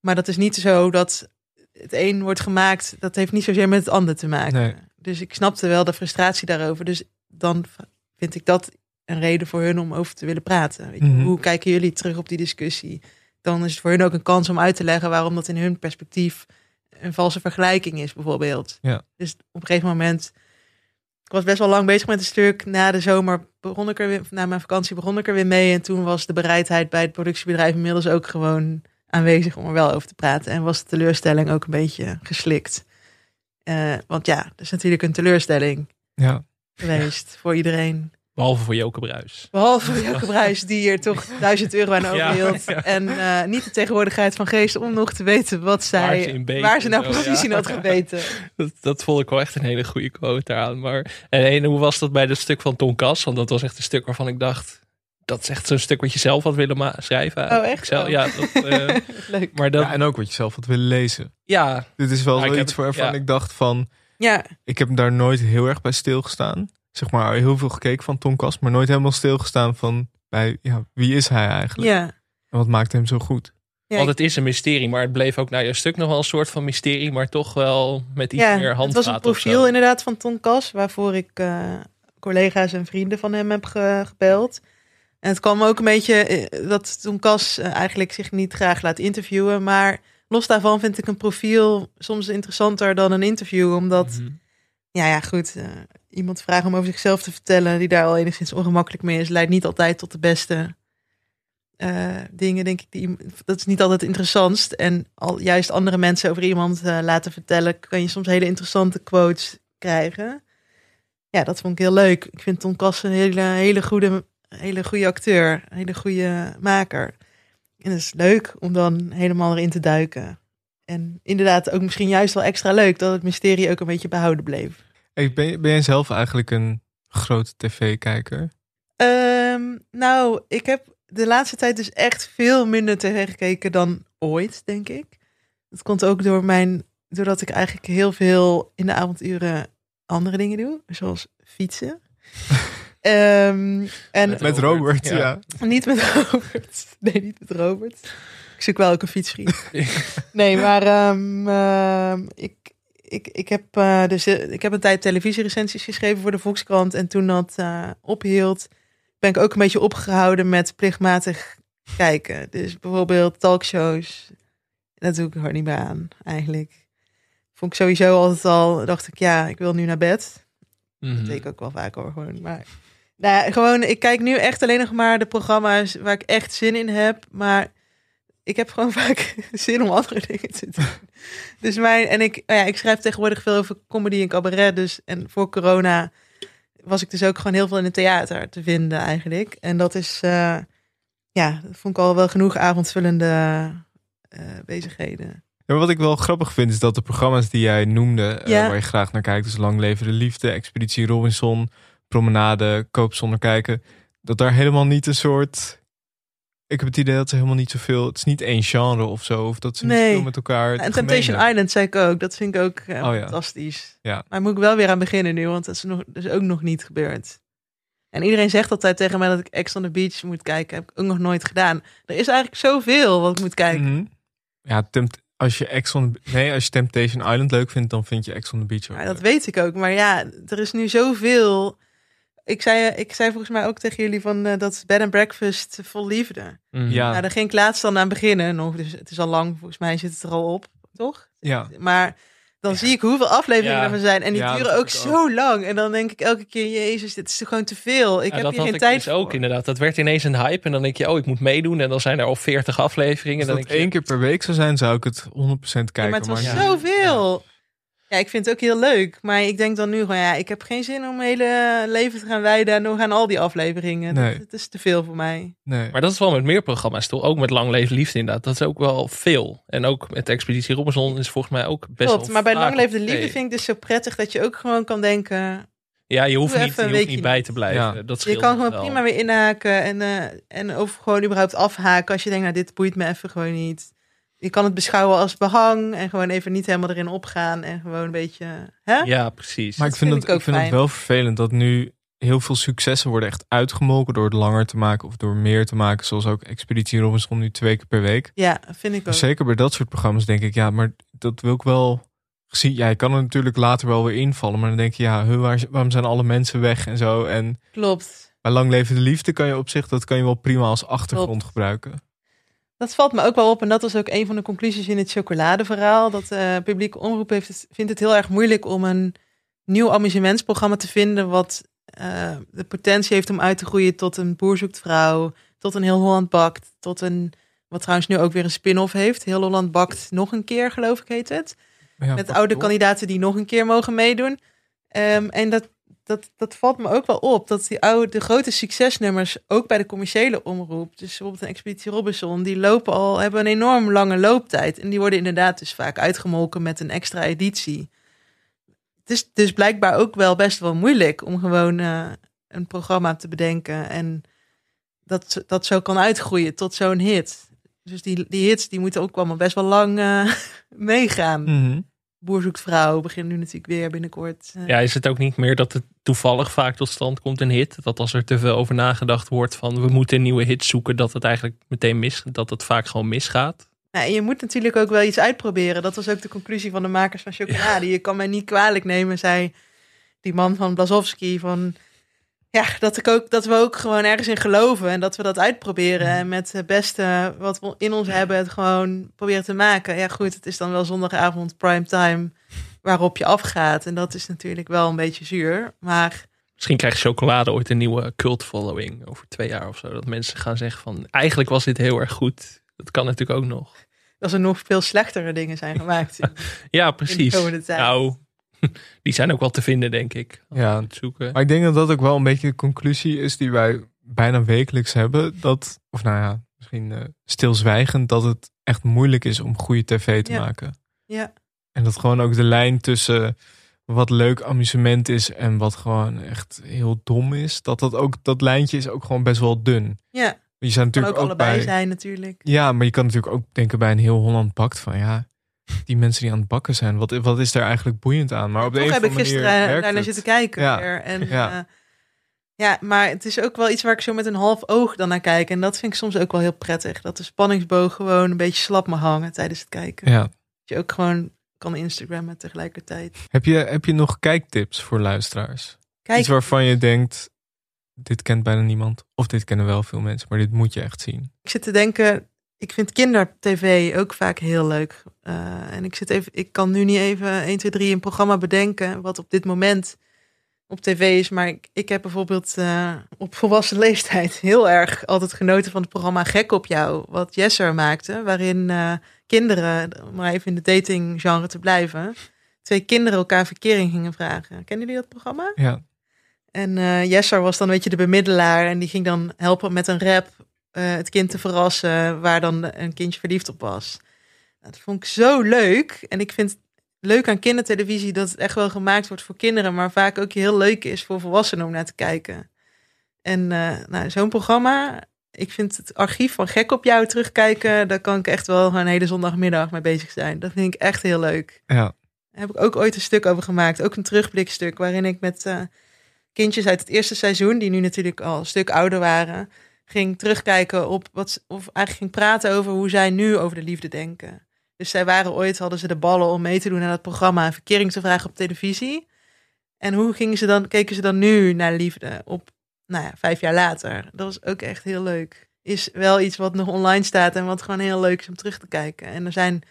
Maar dat is niet zo dat het een wordt gemaakt, dat heeft niet zozeer met het ander te maken. Nee. Dus ik snapte wel de frustratie daarover. Dus dan vind ik dat een reden voor hun om over te willen praten. Weet je, Mhm. Hoe kijken jullie terug op die discussie? Dan is het voor hun ook een kans om uit te leggen waarom dat in hun perspectief een valse vergelijking is, bijvoorbeeld. Ja. Dus op een gegeven moment, ik was best wel lang bezig met een stuk. Na de zomer begon ik er weer, na mijn vakantie begon ik er weer mee. En toen was de bereidheid bij het productiebedrijf inmiddels ook gewoon aanwezig om er wel over te praten. En was de teleurstelling ook een beetje geslikt. Eh, want ja, dat is natuurlijk een teleurstelling Ja. Geweest voor iedereen. Behalve voor Joke Bruis. Behalve voor Joke Bruis, die er toch duizend euro aan overhield. ja. En eh, niet de tegenwoordigheid van geest om nog te weten wat zij, Waar waar ze ze, in beet nou zo, precies ja. in had gebeten. Dat, dat vond ik wel echt een hele goede quote aan. Maar, en, en hoe was dat bij dat stuk van Ton Kas? Want dat was echt een stuk waarvan ik dacht... Dat is echt zo'n stuk wat je zelf had willen ma- schrijven. Oh, echt? Zelf- ja, dat, eh, Leuk. maar dat, Ja, en ook wat je zelf had willen lezen. ja, Dit is wel zoiets waarvan ja. ik dacht van... Ja, Ik heb daar nooit heel erg bij stilgestaan. Zeg maar heel veel gekeken van Tonkas, maar nooit helemaal stilgestaan van bij ja, wie is hij eigenlijk? ja. En wat maakt hem zo goed? Ja, want het is een mysterie. Maar het bleef ook naar je stuk nog wel een soort van mysterie. Maar toch wel met iets ja, meer het handvaten was een profiel inderdaad van Ton Kas, waarvoor ik eh, collega's en vrienden van hem heb ge- gebeld. En het kwam ook een beetje eh, dat Ton Kas eh, eigenlijk zich niet graag laat interviewen. Maar los daarvan vind ik een profiel soms interessanter dan een interview. Omdat, Mhm. ja, ja goed, eh, iemand vragen om over zichzelf te vertellen die daar al enigszins ongemakkelijk mee is, leidt niet altijd tot de beste eh, dingen, denk ik. Die, dat is niet altijd het interessantst. En al, juist andere mensen over iemand eh, laten vertellen, kan je soms hele interessante quotes krijgen. Ja, dat vond ik heel leuk. Ik vind Ton Kass een hele, hele, goede, hele goede acteur, een hele goede maker. En is leuk om dan helemaal erin te duiken. En inderdaad ook misschien juist wel extra leuk dat het mysterie ook een beetje behouden bleef. Hey, ben, ben jij zelf eigenlijk een grote tv-kijker? Ehm, nou, ik heb de laatste tijd dus echt veel minder tv gekeken dan ooit, denk ik. Dat komt ook door mijn, doordat ik eigenlijk heel veel in de avonduren andere dingen doe, zoals fietsen. Ehm, en Met, met Robert, ja. niet met Robert. Nee, niet met Robert. Ik zoek wel ook een fietsvriend. Nee, maar ehm, ehm, ik, ik, ik, heb, eh, dus, eh, ik heb een tijd televisierecensies geschreven voor de Volkskrant. En toen dat eh, ophield, ben ik ook een beetje opgehouden met plichtmatig kijken. Dus bijvoorbeeld talkshows. Dat doe ik er gewoon niet meer aan, eigenlijk. Vond ik sowieso altijd al, dacht ik, ja, ik wil nu naar bed. Mhm. Dat deed ik ook wel vaak hoor, gewoon. Maar nou ja, gewoon, ik kijk nu echt alleen nog maar de programma's waar ik echt zin in heb. Maar ik heb gewoon vaak zin om andere dingen te doen. Dus mijn, en ik, nou ja, ik schrijf tegenwoordig veel over comedy en cabaret. Dus, en voor corona was ik dus ook gewoon heel veel in het theater te vinden eigenlijk. En dat is, eh, ja, dat vond ik al wel genoeg avondvullende eh, bezigheden. Ja, maar wat ik wel grappig vind is dat de programma's die jij noemde, eh, waar je graag naar kijkt, dus Lang Leven de Liefde, Expeditie Robinson, Promenade, Koop zonder kijken, dat daar helemaal niet een soort. Ik heb het idee dat ze helemaal niet zoveel. Het is niet één genre of zo, of dat ze niet veel met elkaar. En Temptation hebben. Island zei ik ook. Dat vind ik ook eh, Oh ja. fantastisch. Ja. Maar moet ik wel weer aan beginnen nu, want dat is, nog, dat is ook nog niet gebeurd. En iedereen zegt altijd tegen mij dat ik Ex on the Beach moet kijken. Heb ik ook nog nooit gedaan. Er is eigenlijk zoveel wat ik moet kijken. Mhm. Ja, tempt, als je Ex on nee, als je Temptation Island leuk vindt, dan vind je Ex on the Beach ook. Maar dat weet ik ook. Maar ja, er is nu zoveel. Ik zei, eh, ik zei volgens mij ook tegen jullie van eh, dat bed and breakfast vol liefde. Mhm. Ja. Nou, daar ging ik laatst dan aan beginnen nog. Dus het is al lang, volgens mij zit het er al op, toch? Ja. Maar dan zie ik hoeveel afleveringen Ja. er van zijn. En die Ja, duren dat ook zo lang. En dan denk ik elke keer, jezus, dit is gewoon te veel. Ik Ja, heb dat hier geen ik tijd dus voor. ook inderdaad. Dat werd ineens een hype. En dan denk je, oh, ik moet meedoen. En dan zijn er al 40 afleveringen. Als En dan dat denk je, één keer per week zou zijn, zou ik het 100% Ja, kijken. maar het was maar zoveel. Ja, ik vind het ook heel leuk. Maar ik denk dan nu gewoon, ja, ik heb geen zin om mijn hele leven te gaan wijden aan nog aan al die afleveringen. Nee. Dat, dat is te veel voor mij. Nee. Maar dat is wel met meer programma's toch? Ook met Lang Leven Liefde inderdaad. Dat is ook wel veel. En ook met Expeditie Robinson is volgens mij ook best Klopt, wel maar bij Lang Leven Liefde vind ik dus zo prettig dat je ook gewoon kan denken... Ja, je hoeft niet, je een hoeft niet bij te blijven. Ja. Dat Je kan gewoon wel. prima weer inhaken en, eh, en of gewoon überhaupt afhaken als je denkt, nou dit boeit me even gewoon niet. Je kan het beschouwen als behang en gewoon even niet helemaal erin opgaan en gewoon een beetje... Hè? Ja, precies. Maar ik vind, vind het, ik vind het wel vervelend dat nu heel veel successen worden echt uitgemolken door het langer te maken of door meer te maken. Zoals ook Expeditie Robinson nu twee keer per week. Ja, vind ik ook. Zeker bij dat soort programma's denk ik, ja, maar dat wil ik wel gezien. Ja, je kan er natuurlijk later wel weer invallen, maar dan denk je, ja, huh, waar, waarom zijn alle mensen weg en zo. En Klopt. bij Lang Leven de Liefde kan je op zich, dat kan je wel prima als achtergrond Klopt. gebruiken. Dat valt me ook wel op en dat was ook een van de conclusies in het chocoladeverhaal. Dat eh publieke omroep heeft vindt het heel erg moeilijk om een nieuw amusementsprogramma te vinden wat eh, de potentie heeft om uit te groeien tot een boer zoekt vrouw, tot een heel Holland bakt, tot een, wat trouwens nu ook weer een spin-off heeft. Heel Holland bakt nog een keer, geloof ik heet het. Ja, Met oude kandidaten die nog een keer mogen meedoen. Ehm, en dat, dat, dat valt me ook wel op. Dat die oude, de grote succesnummers, ook bij de commerciële omroep, dus bijvoorbeeld een Expeditie Robinson, die lopen al, hebben een enorm lange looptijd. En die worden inderdaad dus vaak uitgemolken met een extra editie. Het is dus blijkbaar ook wel best wel moeilijk om gewoon eh, een programma te bedenken en dat, dat zo kan uitgroeien tot zo'n hit. Dus die, die hits die moeten ook allemaal best wel lang eh, meegaan. Mhm. Boer zoekt vrouw begint nu natuurlijk weer binnenkort. Eh, Ja, is het ook niet meer dat het toevallig vaak tot stand komt, een hit? Dat als er te veel over nagedacht wordt van we moeten een nieuwe hit zoeken, dat het eigenlijk meteen mis, dat het vaak gewoon misgaat. Nou, en je moet natuurlijk ook wel iets uitproberen. Dat was ook de conclusie van de makers van chocolade. Je kan mij niet kwalijk nemen, zei die man van Blazowski. Van ja, dat, ik ook, dat we ook gewoon ergens in geloven en dat we dat uitproberen. En met het beste wat we in ons hebben, het gewoon proberen te maken. Ja, goed, het is dan wel zondagavond primetime waarop je afgaat. En dat is natuurlijk wel een beetje zuur. Maar Misschien krijgt chocolade ooit een nieuwe cult following over twee jaar of zo. Dat mensen gaan zeggen van eigenlijk was dit heel erg goed. Dat kan natuurlijk ook nog. als er nog veel slechtere dingen zijn gemaakt. Ja, precies. Nou, die zijn ook wel te vinden, denk ik. Ja. het zoeken. Maar ik denk dat dat ook wel een beetje de conclusie is die wij bijna wekelijks hebben. Dat, of nou ja, misschien eh, stilzwijgend, dat het echt moeilijk is om goede tv te Ja. maken. Ja, En dat gewoon ook de lijn tussen wat leuk amusement is en wat gewoon echt heel dom is. Dat dat ook, dat lijntje is ook gewoon best wel dun. ja. Je zou kan natuurlijk ook ook, allebei bij, zijn natuurlijk. Ja, maar je kan natuurlijk ook denken bij een heel Holland bakt van ja, die mensen die aan het bakken zijn, wat, wat is daar eigenlijk boeiend aan? Maar op de Toch heb ik gisteren eh, het. zitten kijken Ja. weer. En, Ja. ja. ja, maar het is ook wel iets waar ik zo met een half oog dan naar kijk. En dat vind ik soms ook wel heel prettig. Dat de spanningsboog gewoon een beetje slap mag hangen tijdens het kijken. Ja. Dat je ook gewoon kan Instagrammen tegelijkertijd. Heb je, heb je nog kijktips voor luisteraars? Kijk, Iets waarvan je denkt, dit kent bijna niemand. Of dit kennen wel veel mensen, maar dit moet je echt zien. ik zit te denken, ik vind kindertv ook vaak heel leuk. Eh, en ik, zit even, ik kan nu niet even 1, 2, 3 een programma bedenken wat op dit moment op tv is. Maar ik, ik heb bijvoorbeeld eh, op volwassen leeftijd heel erg altijd genoten van het programma Gek op jou. Wat Jesser maakte, waarin eh, kinderen, om maar even in de datinggenre te blijven, twee kinderen elkaar verkering gingen vragen. Kennen jullie dat programma? Ja. En Jesser was dan, weet je, de bemiddelaar. En die ging dan helpen met een rap het kind te verrassen waar dan een kindje verliefd op was. Nou, dat vond ik zo leuk. En ik vind het leuk aan kindertelevisie dat het echt wel gemaakt wordt voor kinderen, maar vaak ook heel leuk is voor volwassenen om naar te kijken. En eh, nou, zo'n programma, ik vind het archief van Gek op jou terugkijken, daar kan ik echt wel een hele zondagmiddag mee bezig zijn. Dat vind ik echt heel leuk. Ja. Daar heb ik ook ooit een stuk over gemaakt. Ook een terugblikstuk waarin ik met eh, kindjes uit het eerste seizoen, die nu natuurlijk al een stuk ouder waren, ging terugkijken op wat, of eigenlijk ging praten over hoe zij nu over de liefde denken. Dus zij waren ooit, hadden ze de ballen om mee te doen aan het programma en verkering te vragen op televisie. En hoe gingen ze dan, keken ze dan nu naar liefde op, nou ja, vijf jaar later. Dat was ook echt heel leuk. Is wel iets wat nog online staat en wat gewoon heel leuk is om terug te kijken. En er zijn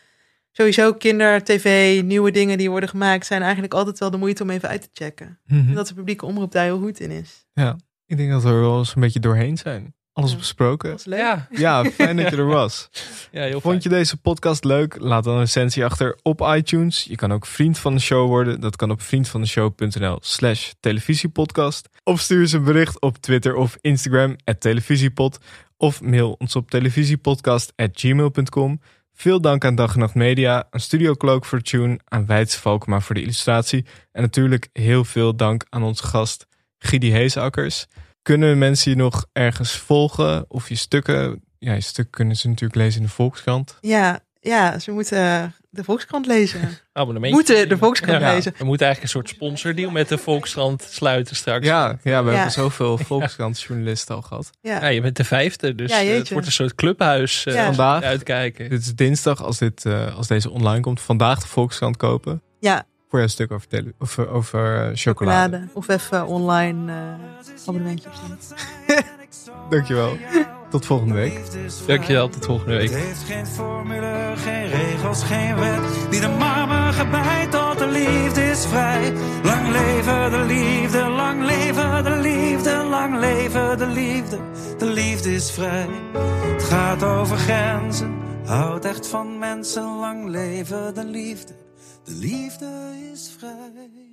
sowieso kinder-tv, nieuwe dingen die worden gemaakt, zijn eigenlijk altijd wel de moeite om even uit te checken. Mhm. En dat de publieke omroep daar heel goed in is. Ja, ik denk dat we er wel eens een beetje doorheen zijn. Alles besproken. Ja. Ja, fijn dat je er was. Ja, heel Vond je deze podcast leuk? Laat dan een recensie achter op iTunes. Je kan ook vriend van de show worden. Dat kan op vriendvandeshow.nl slash televisiepodcast. Of stuur eens een bericht op Twitter of Instagram at televisiepod. Of mail ons op televisiepodcast at gmail.com. Veel dank aan Dag en Nacht Media, aan Studio Cloak voor tune, aan Wijts Valkma voor de illustratie. En natuurlijk heel veel dank aan onze gast Gidi Heesakkers. Kunnen mensen je nog ergens volgen of je stukken? Ja, je stuk kunnen ze natuurlijk lezen in de Volkskrant. Ja, ja, ze moeten de Volkskrant lezen. Abonnementje. Moeten de Volkskrant Ja, lezen. We moeten eigenlijk een soort sponsordeal met de Volkskrant sluiten straks. Ja, ja we Ja. hebben zoveel Volkskrant-journalisten al gehad. Ja. Ja, je bent de vijfde, dus Ja, eh, het wordt een soort clubhuis eh, Ja. Vandaag, uitkijken. dit is dinsdag als, dit, eh, als deze online komt, vandaag de Volkskrant kopen. Ja, Voor jouw stuk over, tele- of, eh, over eh, chocolade. chocolade. Of even online abonnementjes doen. Dankjewel. Tot volgende week. Dankjewel, tot volgende week. Het heeft geen formule, geen regels, geen wet. Die de marmer gebijt tot de liefde is vrij. Lang leven de liefde, lang leven de liefde, lang leven de liefde. De liefde is vrij. Het gaat over grenzen, houdt echt van mensen. Lang leven de liefde, de liefde is vrij.